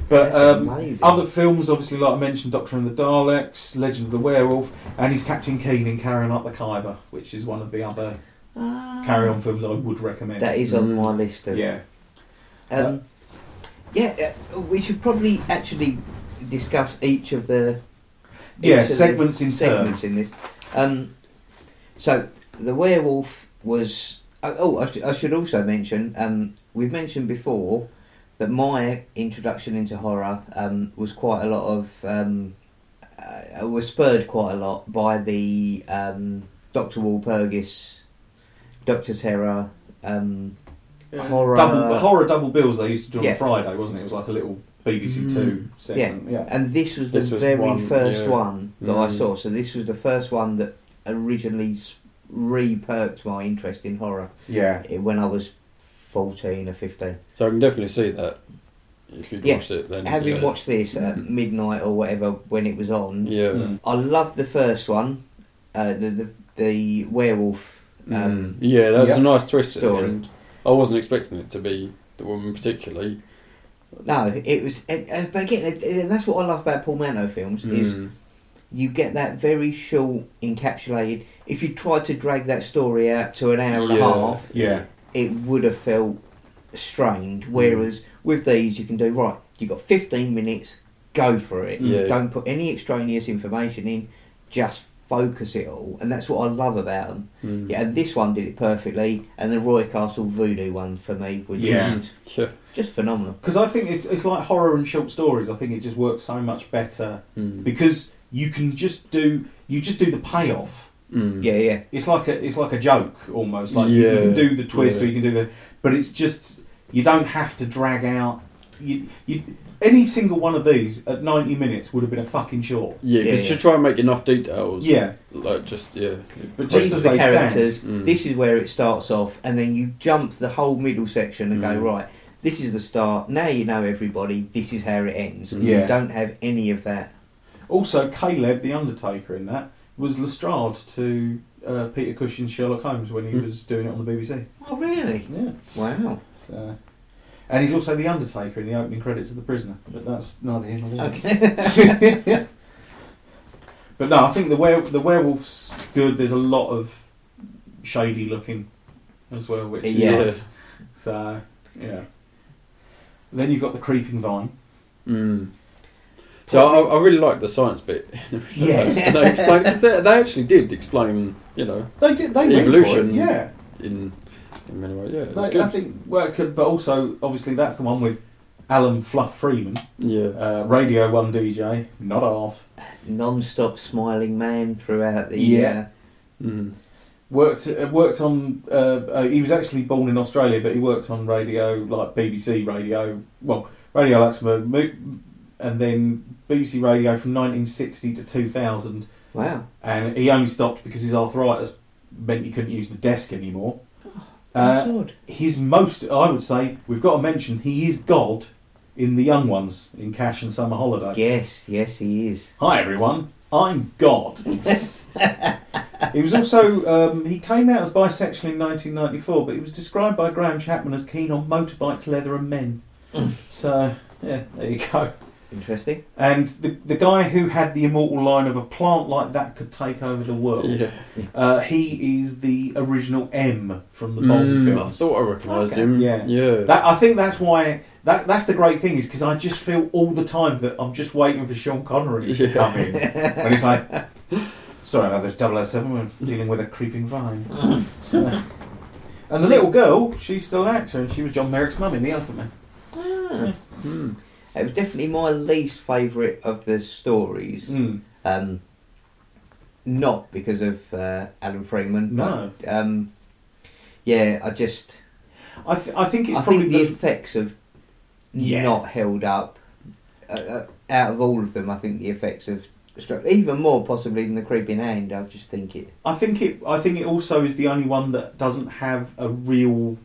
but um, other films, obviously, like I mentioned, Doctor and the Daleks, Legend of the Werewolf, and he's Captain Keen in Carry On Up the Khyber, which is one of the other
Ah.
Carry On films I would recommend.
That is on my list of.
yeah,
Um, yeah, uh, we should probably actually discuss each of the
yeah,
each of the
segments in turn.
segments in this. Um, so the werewolf was. Uh, oh, I, sh- I should also mention. Um, we've mentioned before that my introduction into horror um, was quite a lot of. Um, uh, was spurred quite a lot by the um, Doctor Walpurgis, Doctor Terror. Um, Horror-
double horror double bills they used to do on
Yeah.
Friday, wasn't it? It was like a little BBC
Mm.
Two segment. Yeah,
And this was
This
the
was
very
one,
first
yeah.
one that I
Mm.
saw. So this was the first one that originally s- re-perked my interest in horror
yeah.
when I was 14 or 15.
So I can definitely see that if you'd
Yeah.
watched it then.
Having
yeah.
watched this at
Mhm.
midnight or whatever when it was on,
Yeah.
Mm.
I loved the first one, uh, the, the the werewolf.
Mm.
Um,
yeah, that was
yeah.
a nice twist at the end. I wasn't expecting it to be the woman particularly.
No, it was. Uh, uh, but again, that's what I love about portmanteau films is
Mm.
you get that very short, encapsulated. If you tried to drag that story out to an hour and a half,
Yeah.
It would have felt strained. Whereas with these, you can do right. You've got 15 minutes, go for it.
Yeah.
Don't put any extraneous information in. Just focus it all, and that's what I love about them.
Mm.
Yeah, and this one did it perfectly, and the Roy Castle Voodoo one for me was
Yeah.
just
Yeah.
just phenomenal.
Because I think it's it's like horror and short stories. I think it just works so much better
Mm.
because you can just do you just do the payoff.
Mm.
Yeah, yeah,
It's like a it's like a joke almost. Like you, you can do the twist
Yeah.
or you can do the, but it's just you don't have to drag out. You, you any single one of these at ninety minutes would have been a fucking short.
Yeah,
Yeah,
because
yeah.
you try and make enough details.
Yeah,
Like just yeah.
but just as
the
they
characters.
Mm.
This is where it starts off, and then you jump the whole middle section and go
Mm.
right. This is the start. Now you know everybody. This is how it ends.
Yeah.
You don't have any of that.
Also, Caleb the Undertaker in that was Lestrade to uh, Peter Cushing's Sherlock Holmes when he
Hmm.
was doing it on the BBC.
Oh, really?
Yeah.
Wow.
So, and he's also the Undertaker in the opening credits of The Prisoner, but that's neither here nor there.
Okay.
But no, I think the were the werewolf's good. There's a lot of shady looking as well, which is
Yeah.
nice. So yeah. Then you've got the creeping vine.
Mm. So I, I really like the science bit.
Yes.
they explain they, they actually did explain, you know,
They did. They
Evolution.
It, yeah.
in in many ways. Yeah, it's
Like,
good.
I think well, it could, but also obviously that's the one with Alan Fluff Freeman,
yeah.
uh, Radio One DJ, not half.
Non-stop smiling man throughout the.
Yeah.
Mm.
Worked uh, worked on. Uh, uh, he was actually born in Australia, but he worked on radio like BBC radio. Well, Radio Luxembourg, mo- and then BBC Radio from 1960 to 2000.
Uh, wow.
And he only stopped because his arthritis meant he couldn't use the desk anymore. Uh, his most, I would say, we've got to mention he is God in the young ones in Cash and Summer Holiday.
Yes, yes, he is.
Hi everyone, I'm God. he was also um, he came out as bisexual in 1994, but he was described by Graham Chapman as keen on motorbikes, leather, and men.
Mm.
so yeah, there you go.
Interesting.
And the the guy who had the immortal line of a plant like that could take over the world.
Yeah.
Uh, he is the original M from the Bond
Mm, I
films.
thought I recognised
Okay.
him.
Yeah.
Yeah.
That, I think that's why. That, that's the great thing is because I just feel all the time that I'm just waiting for Sean Connery to
Yeah.
come in, and he's like, "Sorry about this 007, We're dealing with a creeping vine." So- and the little girl, she's still an actor, and she was John Merrick's mum in The Elephant Man.
Ah. It was definitely my least favourite of the stories.
Mm.
Um, not because of uh, Alan Freeman.
No.
But, um, yeah, I just.
I, th- I think it's
I
probably
think the
the,
effects have
Yeah.
not held up. Uh, uh, out of all of them, I think the effects have struck even more possibly than the creeping hand. I just think it
I think it. I think it also is the only one that doesn't have a real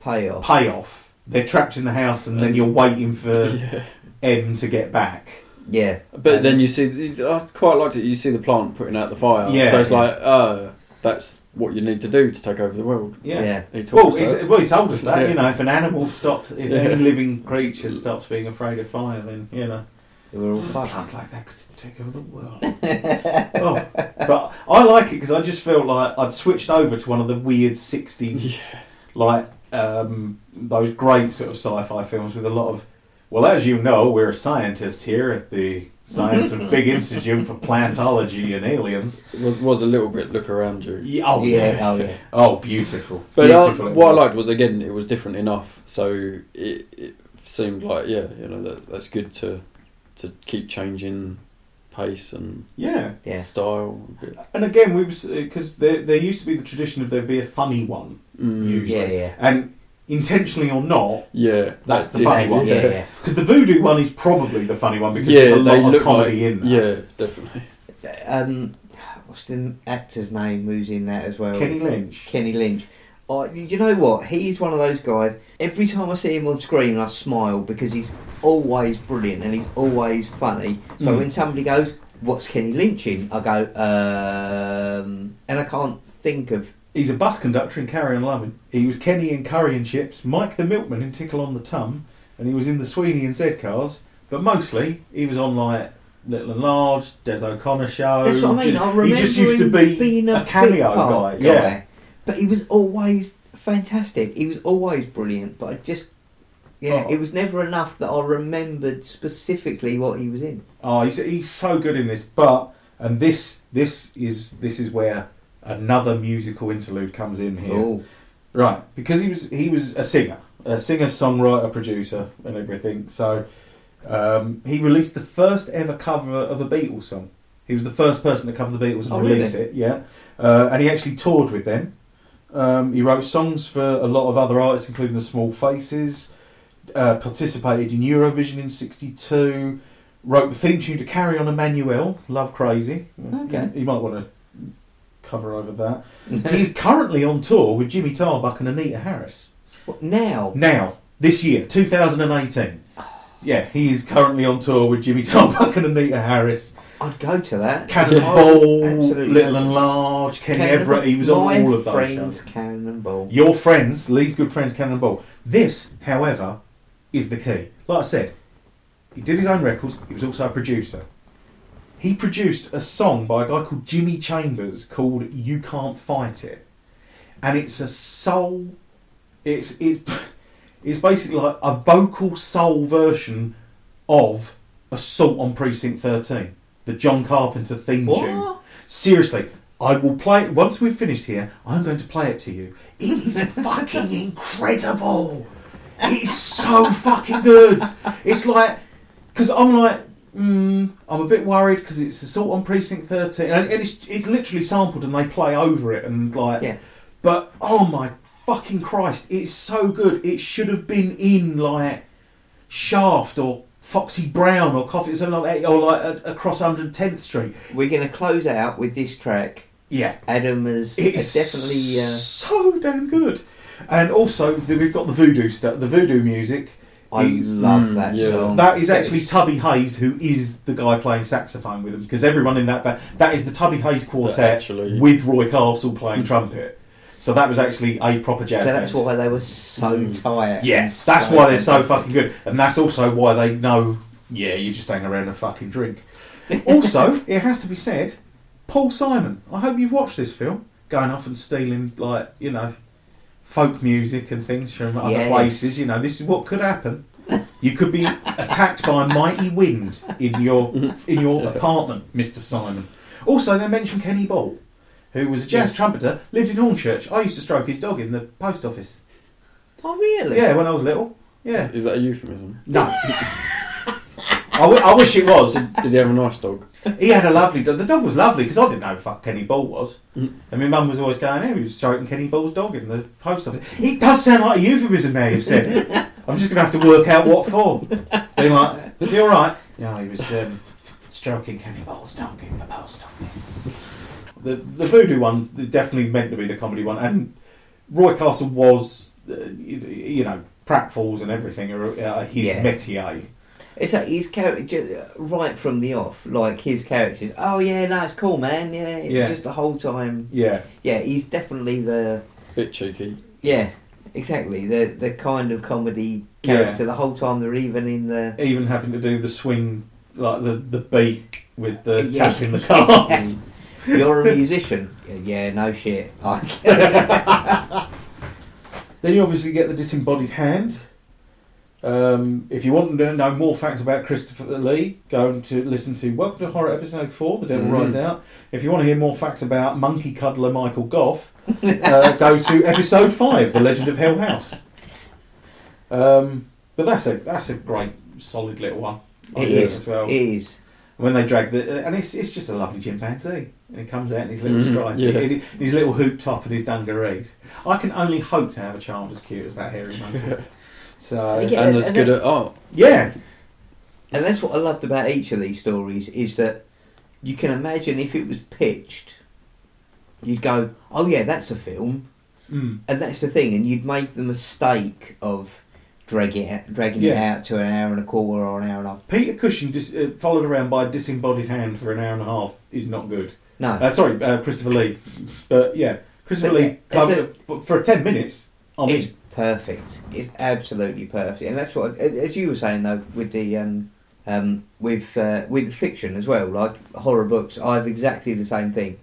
payoff.
payoff. They're trapped in the house, and then you're waiting for
Yeah.
M to get back.
Yeah.
But
Um,
then you see, I quite liked it. You see the plant putting out the fire.
Yeah,
so it's
yeah.
like, uh, that's what you need to do to take over the world.
Yeah.
Yeah.
He told
Well,
us
he's,
that.
well, he told us that.
Yeah.
You know, if an animal stops, if
Yeah.
any living creature stops being afraid of fire, then you know,
They were all
a
fucked.
plant like that could take over the world. oh, but I like it because I just felt like I'd switched over to one of the weird '60s, like um, those great sort of sci-fi films with a lot of. Well, as you know, we're scientists here at the Science of Big Institute for Plantology and Aliens.
Was was a little bit look around you.
Yeah, oh
yeah,
yeah,
oh yeah.
oh beautiful.
But uh,
beautiful it
what
was.
I liked was again, it was different enough, so it, it seemed like yeah, you know that that's good to to keep changing pace and
Yeah.
Yeah.
style. a bit.
And again, we was because there there used to be the tradition of there'd be a funny one,
Mm.
usually,
Yeah, yeah.
and intentionally or not,
Yeah,
That's the funny
did-
one.
Yeah, yeah.
because the voodoo one is probably the funny one because
yeah,
there's a lot of comedy
like,
in there.
Yeah, definitely.
Um, what's the actor's name who's in that as well?
Kenny Lynch.
Kenny Lynch. Oh, you know what? He's one of those guys. Every time I see him on screen, I smile because he's always brilliant and he's always funny. But
Mm.
when somebody goes, "What's Kenny Lynch in?" I go, um, and I can't think of.
He's a bus conductor in Carry On Loving. He was Kenny in Curry and Chips, Mike the Milkman in Tickle on the Tum, and he was in the Sweeney and Zed cars. But mostly, he was on like Little and Large, Des O'Connor show.
That's what I mean. I
He
remember
just used to be
being a,
a cameo
part
guy, yeah.
But he was always fantastic. He was always brilliant. But I just, yeah,
Oh.
it was never enough that I remembered specifically what he was in.
Oh, he's, he's so good in this. But and this this is this is where another musical interlude comes in here.
Oh,
Right, because he was he was a singer, a singer, songwriter, producer, and everything. So um, he released the first ever cover of a Beatles song. He was the first person to cover the Beatles and
Oh,
release
really?
it. Yeah, uh, and he actually toured with them. Um, he wrote songs for a lot of other artists, including the Small Faces. Uh, participated in Eurovision in '62. Wrote the theme tune to Carry On Emmannuelle, Love Crazy.
Okay.
You might want to cover over that. He's currently on tour with Jimmy Tarbuck and Anita Harris.
What, now?
Now, this year, 2018. Yeah, he is currently on tour with Jimmy Tarbuck and Anita Harris.
I'd go to that.
Cannonball, oh,
Absolutely.
Little and Large, Kenny
Cannonball-
Everett. He was on
My
all of those
friends,
shows.
Cannonball.
Your friends, Lee's good friends, Cannonball. This, however, is the key. Like I said, he did his own records. He was also a producer. He produced a song by a guy called Jimmy Chambers called "You Can't Fight It," and it's a soul. It's it, it's basically like a vocal soul version of "Assault on Precinct 13," the John Carpenter theme tune. Seriously, I will play it once we've finished here. I'm going to play it to you. It is fucking incredible. It's so fucking good. It's like because I'm like, mm, I'm a bit worried because it's assault on precinct 13, and, and it's it's literally sampled and they play over it and like,
Yeah.
but oh my fucking Christ, it's so good. It should have been in like Shaft or Foxy Brown or Coffy something like that, or like a, across 110th Street.
We're going to close out with this track.
Yeah,
Adam has,
It's
definitely. Uh,
so damn good. And also, we've got the voodoo stuff, the voodoo music.
I
is-
love
Mm,
that
yeah.
song.
That is actually
It's-
Tubby Hayes, who is the guy playing saxophone with him, because everyone in that band, that is the Tubby Hayes quartet
actually-
with Roy Castle playing trumpet. So that was actually a proper jazz.
So that's
band.
why they were so
Mm.
tight.
Yeah,
and
that's why they're so fucking good, and that's also why they know. Yeah, you just hang around and fucking drink. also, it has to be said, Paul Simon. I hope you've watched this film. Going off and stealing like you know, folk music and things from other
Yes.
places. You know, this is what could happen. You could be attacked by a mighty wind in your in your apartment, Mister Simon. Also, they mentioned Kenny Ball, who was a jazz
Yeah.
trumpeter, lived in Hornchurch. I used to stroke his dog in the post office.
Oh, really?
Yeah, when I was little. Yeah.
Is that a euphemism?
No. I, w- I wish it was.
Did he have a nice dog?
He had a lovely dog. The dog was lovely because I didn't know who fuck Kenny Ball was.
Mm.
And my mum was always going, "Hey, he was stroking Kenny Ball's dog in the post office." It does sound like a euphemism now you've said it. I'm just going to have to work out what for. Being like, "You all right?" No, he was um, stroking Kenny Ball's dog in the post office. The the voodoo one's definitely meant to be the comedy one, and Roy Castle was, uh, you, you know, pratfalls and everything are uh, his
Yeah.
métier.
It's like his character right from the off, like his character. Oh yeah, no, it's cool, man. Yeah,
Yeah.
just the whole time.
Yeah,
Yeah, he's definitely the
Bit cheeky.
yeah, exactly the the kind of comedy
Yeah.
character. The whole time they're even in the
even having to do the swing, like the the beat with the
Yeah.
tapping the cards.
You're a musician. Yeah, yeah, no shit. Like,
Then you obviously get the disembodied hand. Um, if you want to know more facts about Christopher Lee, go to listen to Welcome to Horror Episode 4, The Devil
Mhm.
Rides Out. If you want to hear more facts about Monkey Cuddler Michael Gough, uh, go to Episode 5, The Legend of Hell House. Um, but that's a that's a great, solid little one. I
it
as well.
It is.
When they drag the, and it's, it's just a lovely chimpanzee, and he comes out in his little
Mhm,
stripe,
yeah.
in his little hoop top and his dungarees. I can only hope to have a child as cute as that hairy monkey. So
Yeah,
and as
and
good at art.
yeah,
And that's what I loved about each of these stories is that you can imagine if it was pitched, you'd go, "Oh yeah, that's a film,"
mm.
and that's the thing, and you'd make the mistake of dragging it, dragging it out to an hour and a quarter or an hour and a half.
Peter Cushing dis, uh, followed around by a disembodied hand for an hour and a half is not good.
No,
Uh, sorry, uh, Christopher Lee, but yeah, Christopher
But
Lee
yeah,
covered, for ten minutes. I mean,
perfect. It's absolutely perfect, and that's what, as you were saying though, with the um, um, with uh, with fiction as well, like horror books. I have exactly the same thing.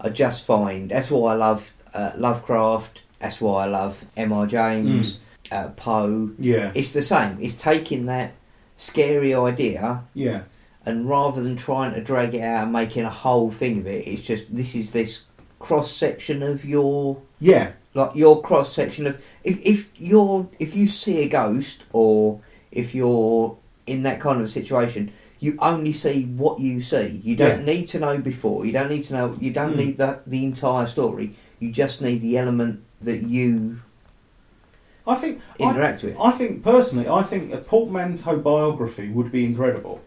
I just find that's why I love uh, Lovecraft. That's why I love M.R. James, uh, Poe.
yeah,
It's the same. It's taking that scary idea
yeah,
and rather than trying to drag it out and making a whole thing of it, it's just this is this cross section of your
yeah,
like your cross section of if if you're if you see a ghost or if you're in that kind of a situation you only see what you see you don't
Yeah.
need to know before you don't need to know you don't
Mm.
need the the entire story you just need the element that you
I think I,
interact with
I think personally, I think a portmanteau biography would be incredible,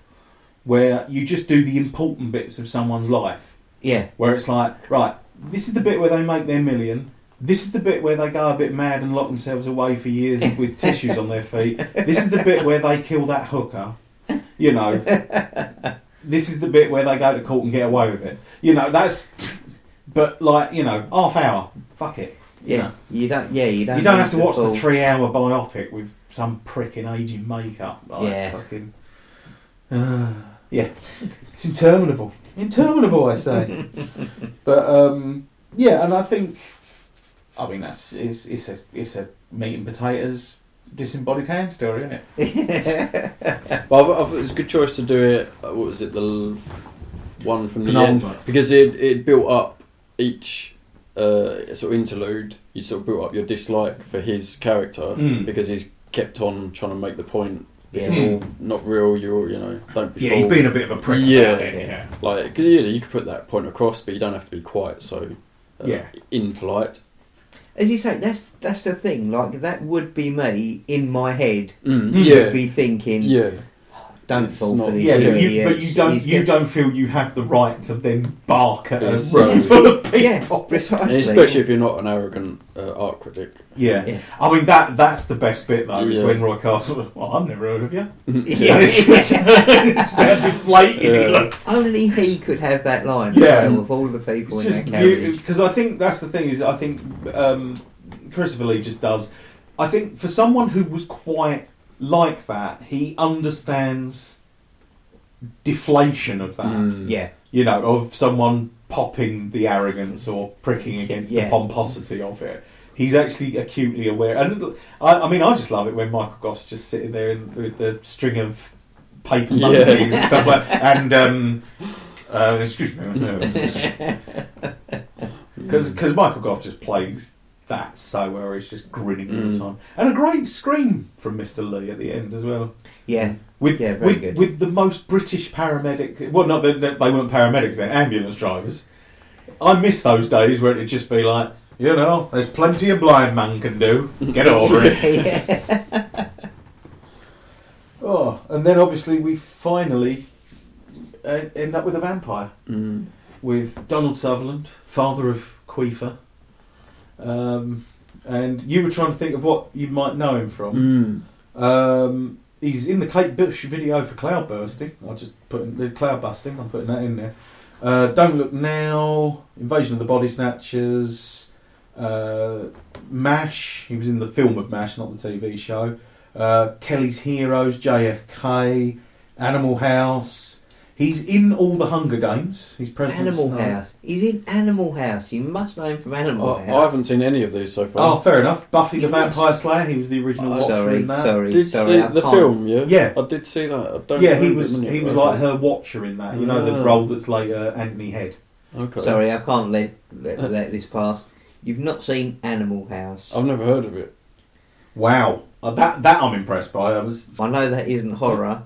where you just do the important bits of someone's life.
yeah
where it's like, right, this is the bit where they make their million. This is the bit where they go a bit mad and lock themselves away for years with tissues on their feet. This is the bit where they kill that hooker. You know, this is the bit where they go to court and get away with it. You know, that's. But like, you know, half hour, fuck it. You
yeah
know.
you don't yeah you don't
You don't have to watch the three-hour biopic with some prick in aging makeup. Like
Yeah.
Fucking. Uh, yeah, it's interminable. Interminable, I say. but um, yeah, and I think, I mean, that's it's, it's a it's a meat and potatoes disembodied hand story, isn't it?
But I, I thought it was a good choice to do it. uh, What was it? The one from the end because it it built up each uh, sort of interlude. You sort of built up your dislike for his character
Mm.
because he's kept on trying to make the point. This
Yeah.
is all not real. You're you know don't be
Yeah, he's
fooled.
been a bit of a prick
Yeah.
about it. Yeah,
like because yeah, you could put that point across, but you don't have to be quite so uh,
Yeah.
impolite.
As you say that's that's the thing like that would be me in my head
Mm. Yeah,
would be thinking
yeah.
don't
It's
fall
not-
for these
yeah, but you,
idiots.
but you don't
He's
you
get-
don't feel you have the right to then bark at a room full of people.
yeah
And especially if you're not an arrogant uh, art critic.
Yeah.
Yeah.
I mean that that's the best bit though, is
Yeah.
when Roy Castle well, I've never heard of you.
Yeah.
And it's just it's how deflated he
Yeah.
looks.
Only he could have that line.
Yeah.
Yeah, of all the people
It's
in
just
that carriage.
because I think that's the thing is I think um, Christopher Lee just does. I think for someone who was quite like that, he understands deflation of that.
Mm.
Yeah,
You know, of someone popping the arrogance or pricking against
Yeah.
the pomposity of it. He's actually acutely aware, and I, I mean, I just love it when Michael Gough's just sitting there in, with the string of paper
Yeah.
monkeys and stuff like. And um, uh, excuse me, because Michael Gough just plays that so well. He's just grinning all the
Mm.
time, and a great scream from Mr. Lee at the end as well.
yeah,
With
Yeah, very
with,
good.
with the most British paramedic. Well, not that that they weren't paramedics; they're ambulance drivers. I miss those days where it'd just be like, you know, there's plenty a blind man can do. Get over it. Oh, and then obviously we finally uh, end up with a vampire
Mm.
with Donald Sutherland, father of Queefer. Um, and you were trying to think of what you might know him from.
Mm.
Um, he's in the Kate Bush video for Cloud Bursting. I'll just put in the Cloud Busting. I'm putting that in there. Uh, Don't Look Now, Invasion of the Body Snatchers, uh, Mash. He was in the film of Mash, not the TV show. Uh, Kelly's Heroes, JFK, Animal House. He's in all the Hunger Games. He's President
Animal
Snow.
House. He's in Animal House. You must know him from Animal
I,
House.
I haven't seen any of these so far.
Oh, fair enough. Buffy the
You must-
Vampire Slayer. He was the original
Oh,
Watcher
sorry,
in that.
sorry,
did
sorry.
see
I
the
can't-
film? Yeah,
Yeah.
I did see that. I don't.
Yeah, he was he was like her Watcher in that. You know the
Ah.
role that's later Anthony Head.
Okay.
Sorry, I can't let, let let this pass. You've not seen Animal House.
I've never heard of it.
Wow, uh, that that I'm impressed by. I was
I know that isn't horror.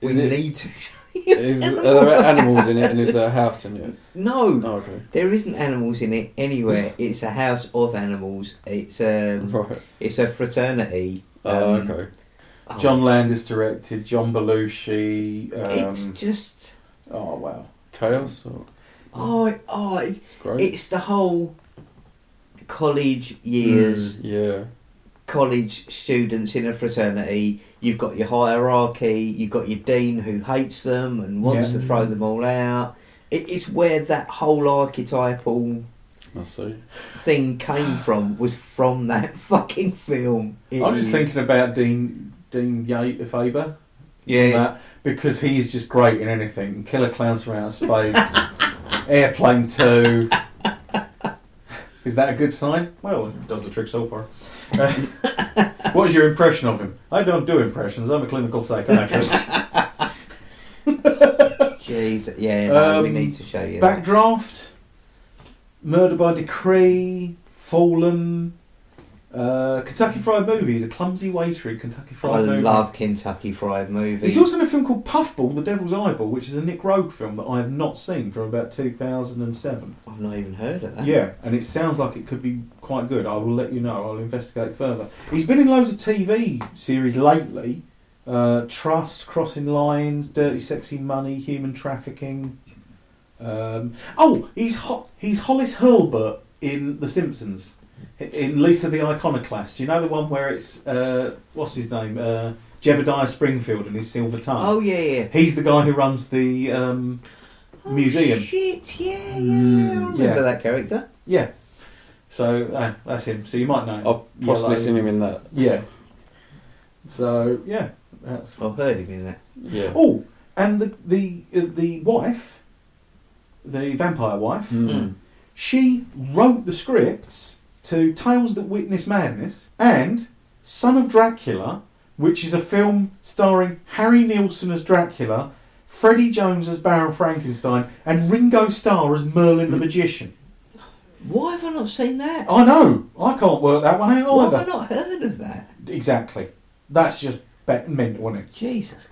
We
Is it-
need to.
Is, are there animals in it, and is there a house in it?
No,
Oh, okay.
there isn't animals in it anywhere. It's a house of animals. It's um,
Right.
it's a fraternity.
Oh,
Um,
okay.
oh,
John Landis directed, John Belushi.
It's
Um,
just
oh wow,
Chaos. Or,
oh oh.
it's great.
It's the whole college years.
Mm, yeah.
college students in a fraternity, you've got your hierarchy, you've got your dean who hates them and wants
Yeah.
to throw them all out. It, it's where that whole archetypal
I see.
thing came from, was from that fucking film. It
I'm just
is-
thinking about Dean Dean Ye- Faber.
Yeah.
because he is just great in anything. Killer Clowns from Outer Space, Airplane Two. Is that a good sign? Well, it does the trick so far. Uh, what is your impression of him? I don't do impressions. I'm a clinical psychiatrist.
Jeez, yeah, no, we
Um,
need to show you that.
Backdraft, Murder by Decree, Fallen, uh, Kentucky Fried Movie. He's a clumsy waiter in Kentucky
I
Fried Movie.
I love Kentucky Fried Movie.
He's also in a film called Puffball, The Devil's Eyeball, which is a Nick Roeg film that I have not seen from about 2007.
I've not even heard of that.
Yeah, and it sounds like it could be quite good. I will let you know. I'll investigate further. He's been in loads of TV series lately. Uh, Trust, Crossing Lines, Dirty Sexy Money, Human Trafficking. Um, oh, he's Ho- he's Hollis Hurlbut in The Simpsons. In Lisa the Iconoclast. You know the one where it's uh, what's his name? Uh, Jebediah Springfield and his silver tongue.
Oh yeah, yeah.
He's the guy who runs the um, museum.
Oh, shit, yeah, yeah.
Mm,
I remember
yeah.
that character.
Yeah. So uh, that's him. So you might know. him.
I've possibly
Yellow.
seen him in that.
Yeah. So yeah, that's.
I've heard him in that.
Yeah.
Oh, and the the uh, the wife, the vampire wife,
Mm.
she wrote the scripts to Tales That Witness Madness and Son of Dracula, which is a film starring Harry Nilsson as Dracula, Freddie Jones as Baron Frankenstein, and Ringo Starr as Merlin the
Mm.
Magician.
Why have I not seen that?
I know. I can't work that one out
Why have I not heard of that?
Exactly. That's just be- mental, isn't it?
Jesus Christ.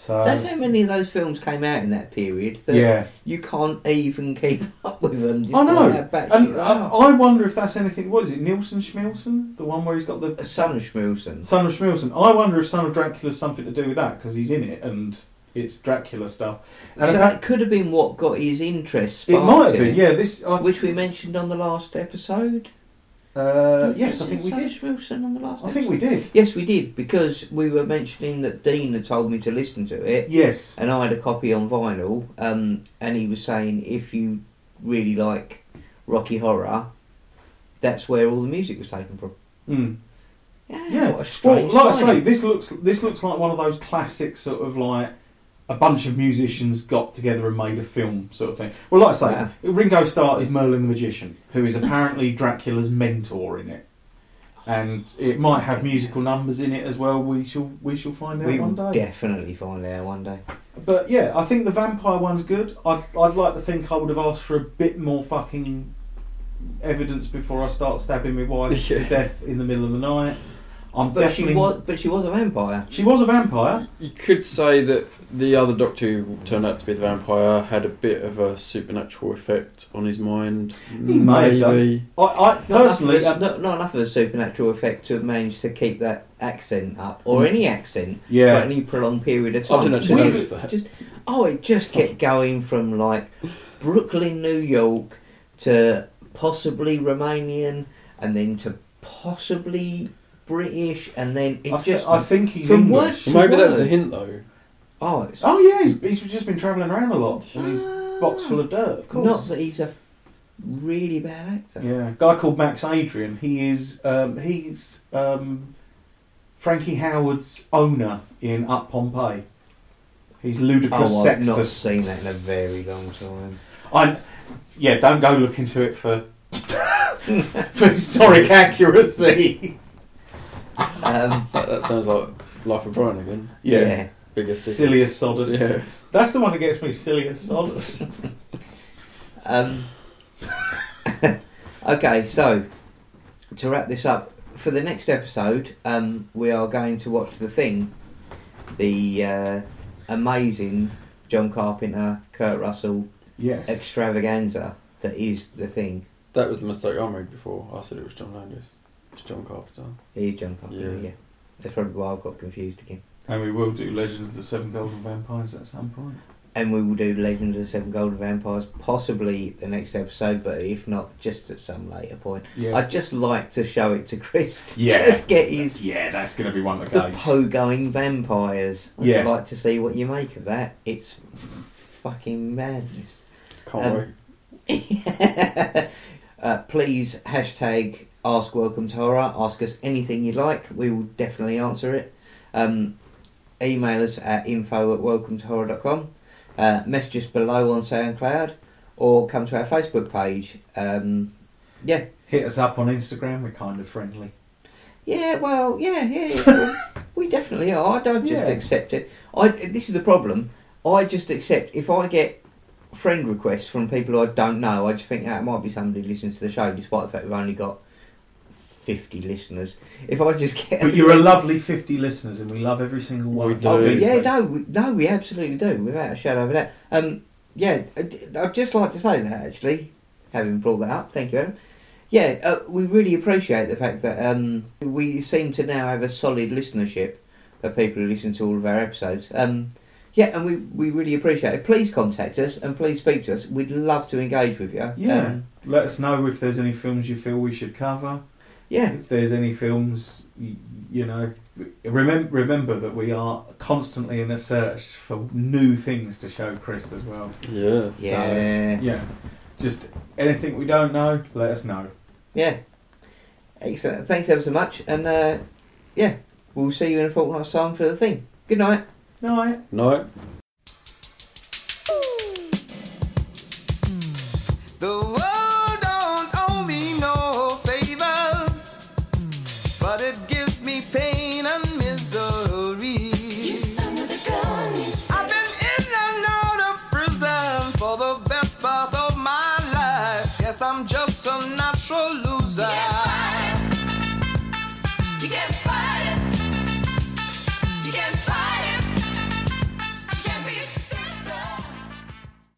So
That's how many of those films came out in that period that
yeah,
you can't even keep up with them.
I know. and I. I wonder if that's anything. What is it? Nilsson Schmilsson, the one where he's got the
Son of Schmilsson.
Son of Schmilsson. I wonder if Son of Dracula's something to do with that because he's in it and it's Dracula stuff. And
so it could have been what got his interest.
it might have been. Yeah, this. I,
Which we mentioned on the last episode.
Uh, yes, I think we did.
of Schmilsson on the last.
I think we did.
Yes, we did because we were mentioning that Dean had told me to listen to it.
Yes.
and I had a copy on vinyl, um, and he was saying if you really like Rocky Horror, that's where all the music was taken from.
Mm.
Yeah,
Yeah.
what a
Well,
strange
like I say,
finding.
this looks this looks like one of those classic sort of like a bunch of musicians got together and made a film sort of thing. Well, like I say,
Wow.
Ringo Starr is Merlin the Magician, who is apparently Dracula's mentor in it, and it might have musical numbers in it as well. We shall we shall find out
we
one day.
definitely find out one day.
But yeah, I think the vampire one's good. I'd I'd like to think I would have asked for a bit more fucking evidence before I start stabbing my wife
Yeah.
to death in the middle of the night. I'm
But
definitely
she was, but she was a vampire.
she was a vampire.
You could say that the other Doctor who turned out to be the vampire had a bit of a supernatural effect on his mind.
He may have done. I, I
Not
personally,
enough, of
um,
not, not enough of a supernatural effect to have managed to keep that accent up, or any accent, for any prolonged period of time.
I
time.
didn't actually
Just-
notice that.
Just, oh, it just kept going from like Brooklyn, New York, to possibly Romanian, and then to possibly British, and then it
I, thi-
just
I think he's
from word
English.
to
Maybe that was a hint though.
Oh, it's
Oh yeah, he's, he's just been travelling around a lot in his box full of dirt. Of course.
not that he's a really bad actor.
Yeah, a guy called Max Adrian. He is um, he's um, Frankie Howerd's owner in Up Pompeii. He's Ludicrus
Oh, I've not
Sextus.
seen that in a very long time.
I yeah, don't go look into it for for historic accuracy.
Um,
That, that sounds like Life of Brian again.
Yeah,
Biggus.
Sillius Soddus.
Yeah.
That's the one that gets me. Sillius Soddus.
Um, okay, so to wrap this up, for the next episode, um, we are going to watch The Thing, the uh, amazing John Carpenter, Kurt Russell
yes.
extravaganza that is The Thing.
That was the mistake I made before. I said it was John Landis. It's John Carpenter.
It is John Carpenter, yeah.
Yeah.
That's probably why I've got confused again.
And we will do Legend of the Seven Golden Vampires at some point.
And we will do Legend of the Seven Golden Vampires possibly the next episode, but if not, just at some later point.
Yeah.
I'd just like to show it to Chris.
Yeah.
Just get his
yeah, that's going to be one of
the
the goes.
po-going vampires. I'd
Yeah.
like to see what you make of that. It's fucking madness.
Can't
Um,
wait.
uh, please hashtag ask welcome to horror. Ask us anything you'd like. We will definitely answer it. Um, email us at info at welcome to horror.com. Uh, message us below on SoundCloud or come to our Facebook page. Um, yeah.
Hit us up on Instagram. We're kind of friendly.
Yeah, well, yeah, yeah, yeah. well, we definitely are. I don't just
Yeah.
accept it. I. This is the problem. I just accept if I get friend requests from people I don't know. I just think that might be somebody who listens to the show, despite the fact we've only got fifty listeners. If I just get,
But you're a lovely 50 listeners, and we love every single one.
We
of
do.
Oh, yeah, no, we, no, we absolutely do, without a shadow of a doubt. Um, yeah, I'd I'd just like to say that actually, having brought that up, thank you, Adam. Yeah, uh, we really appreciate the fact that um, we seem to now have a solid listenership of people who listen to all of our episodes. Um, yeah, and we, we really appreciate it. Please contact us and please speak to us. We'd love to engage with you.
Yeah.
Um,
Let us know if there's any films you feel we should cover.
Yeah,
If there's any films, you, you know, remember remember that we are constantly in a search for new things to show Chris as well.
Yeah.
yeah,
Yeah, just anything we don't know, let us know.
yeah. Excellent. Thanks ever so much. And uh, yeah, we'll see you in a fortnight's time for the thing. Good night.
Night.
No.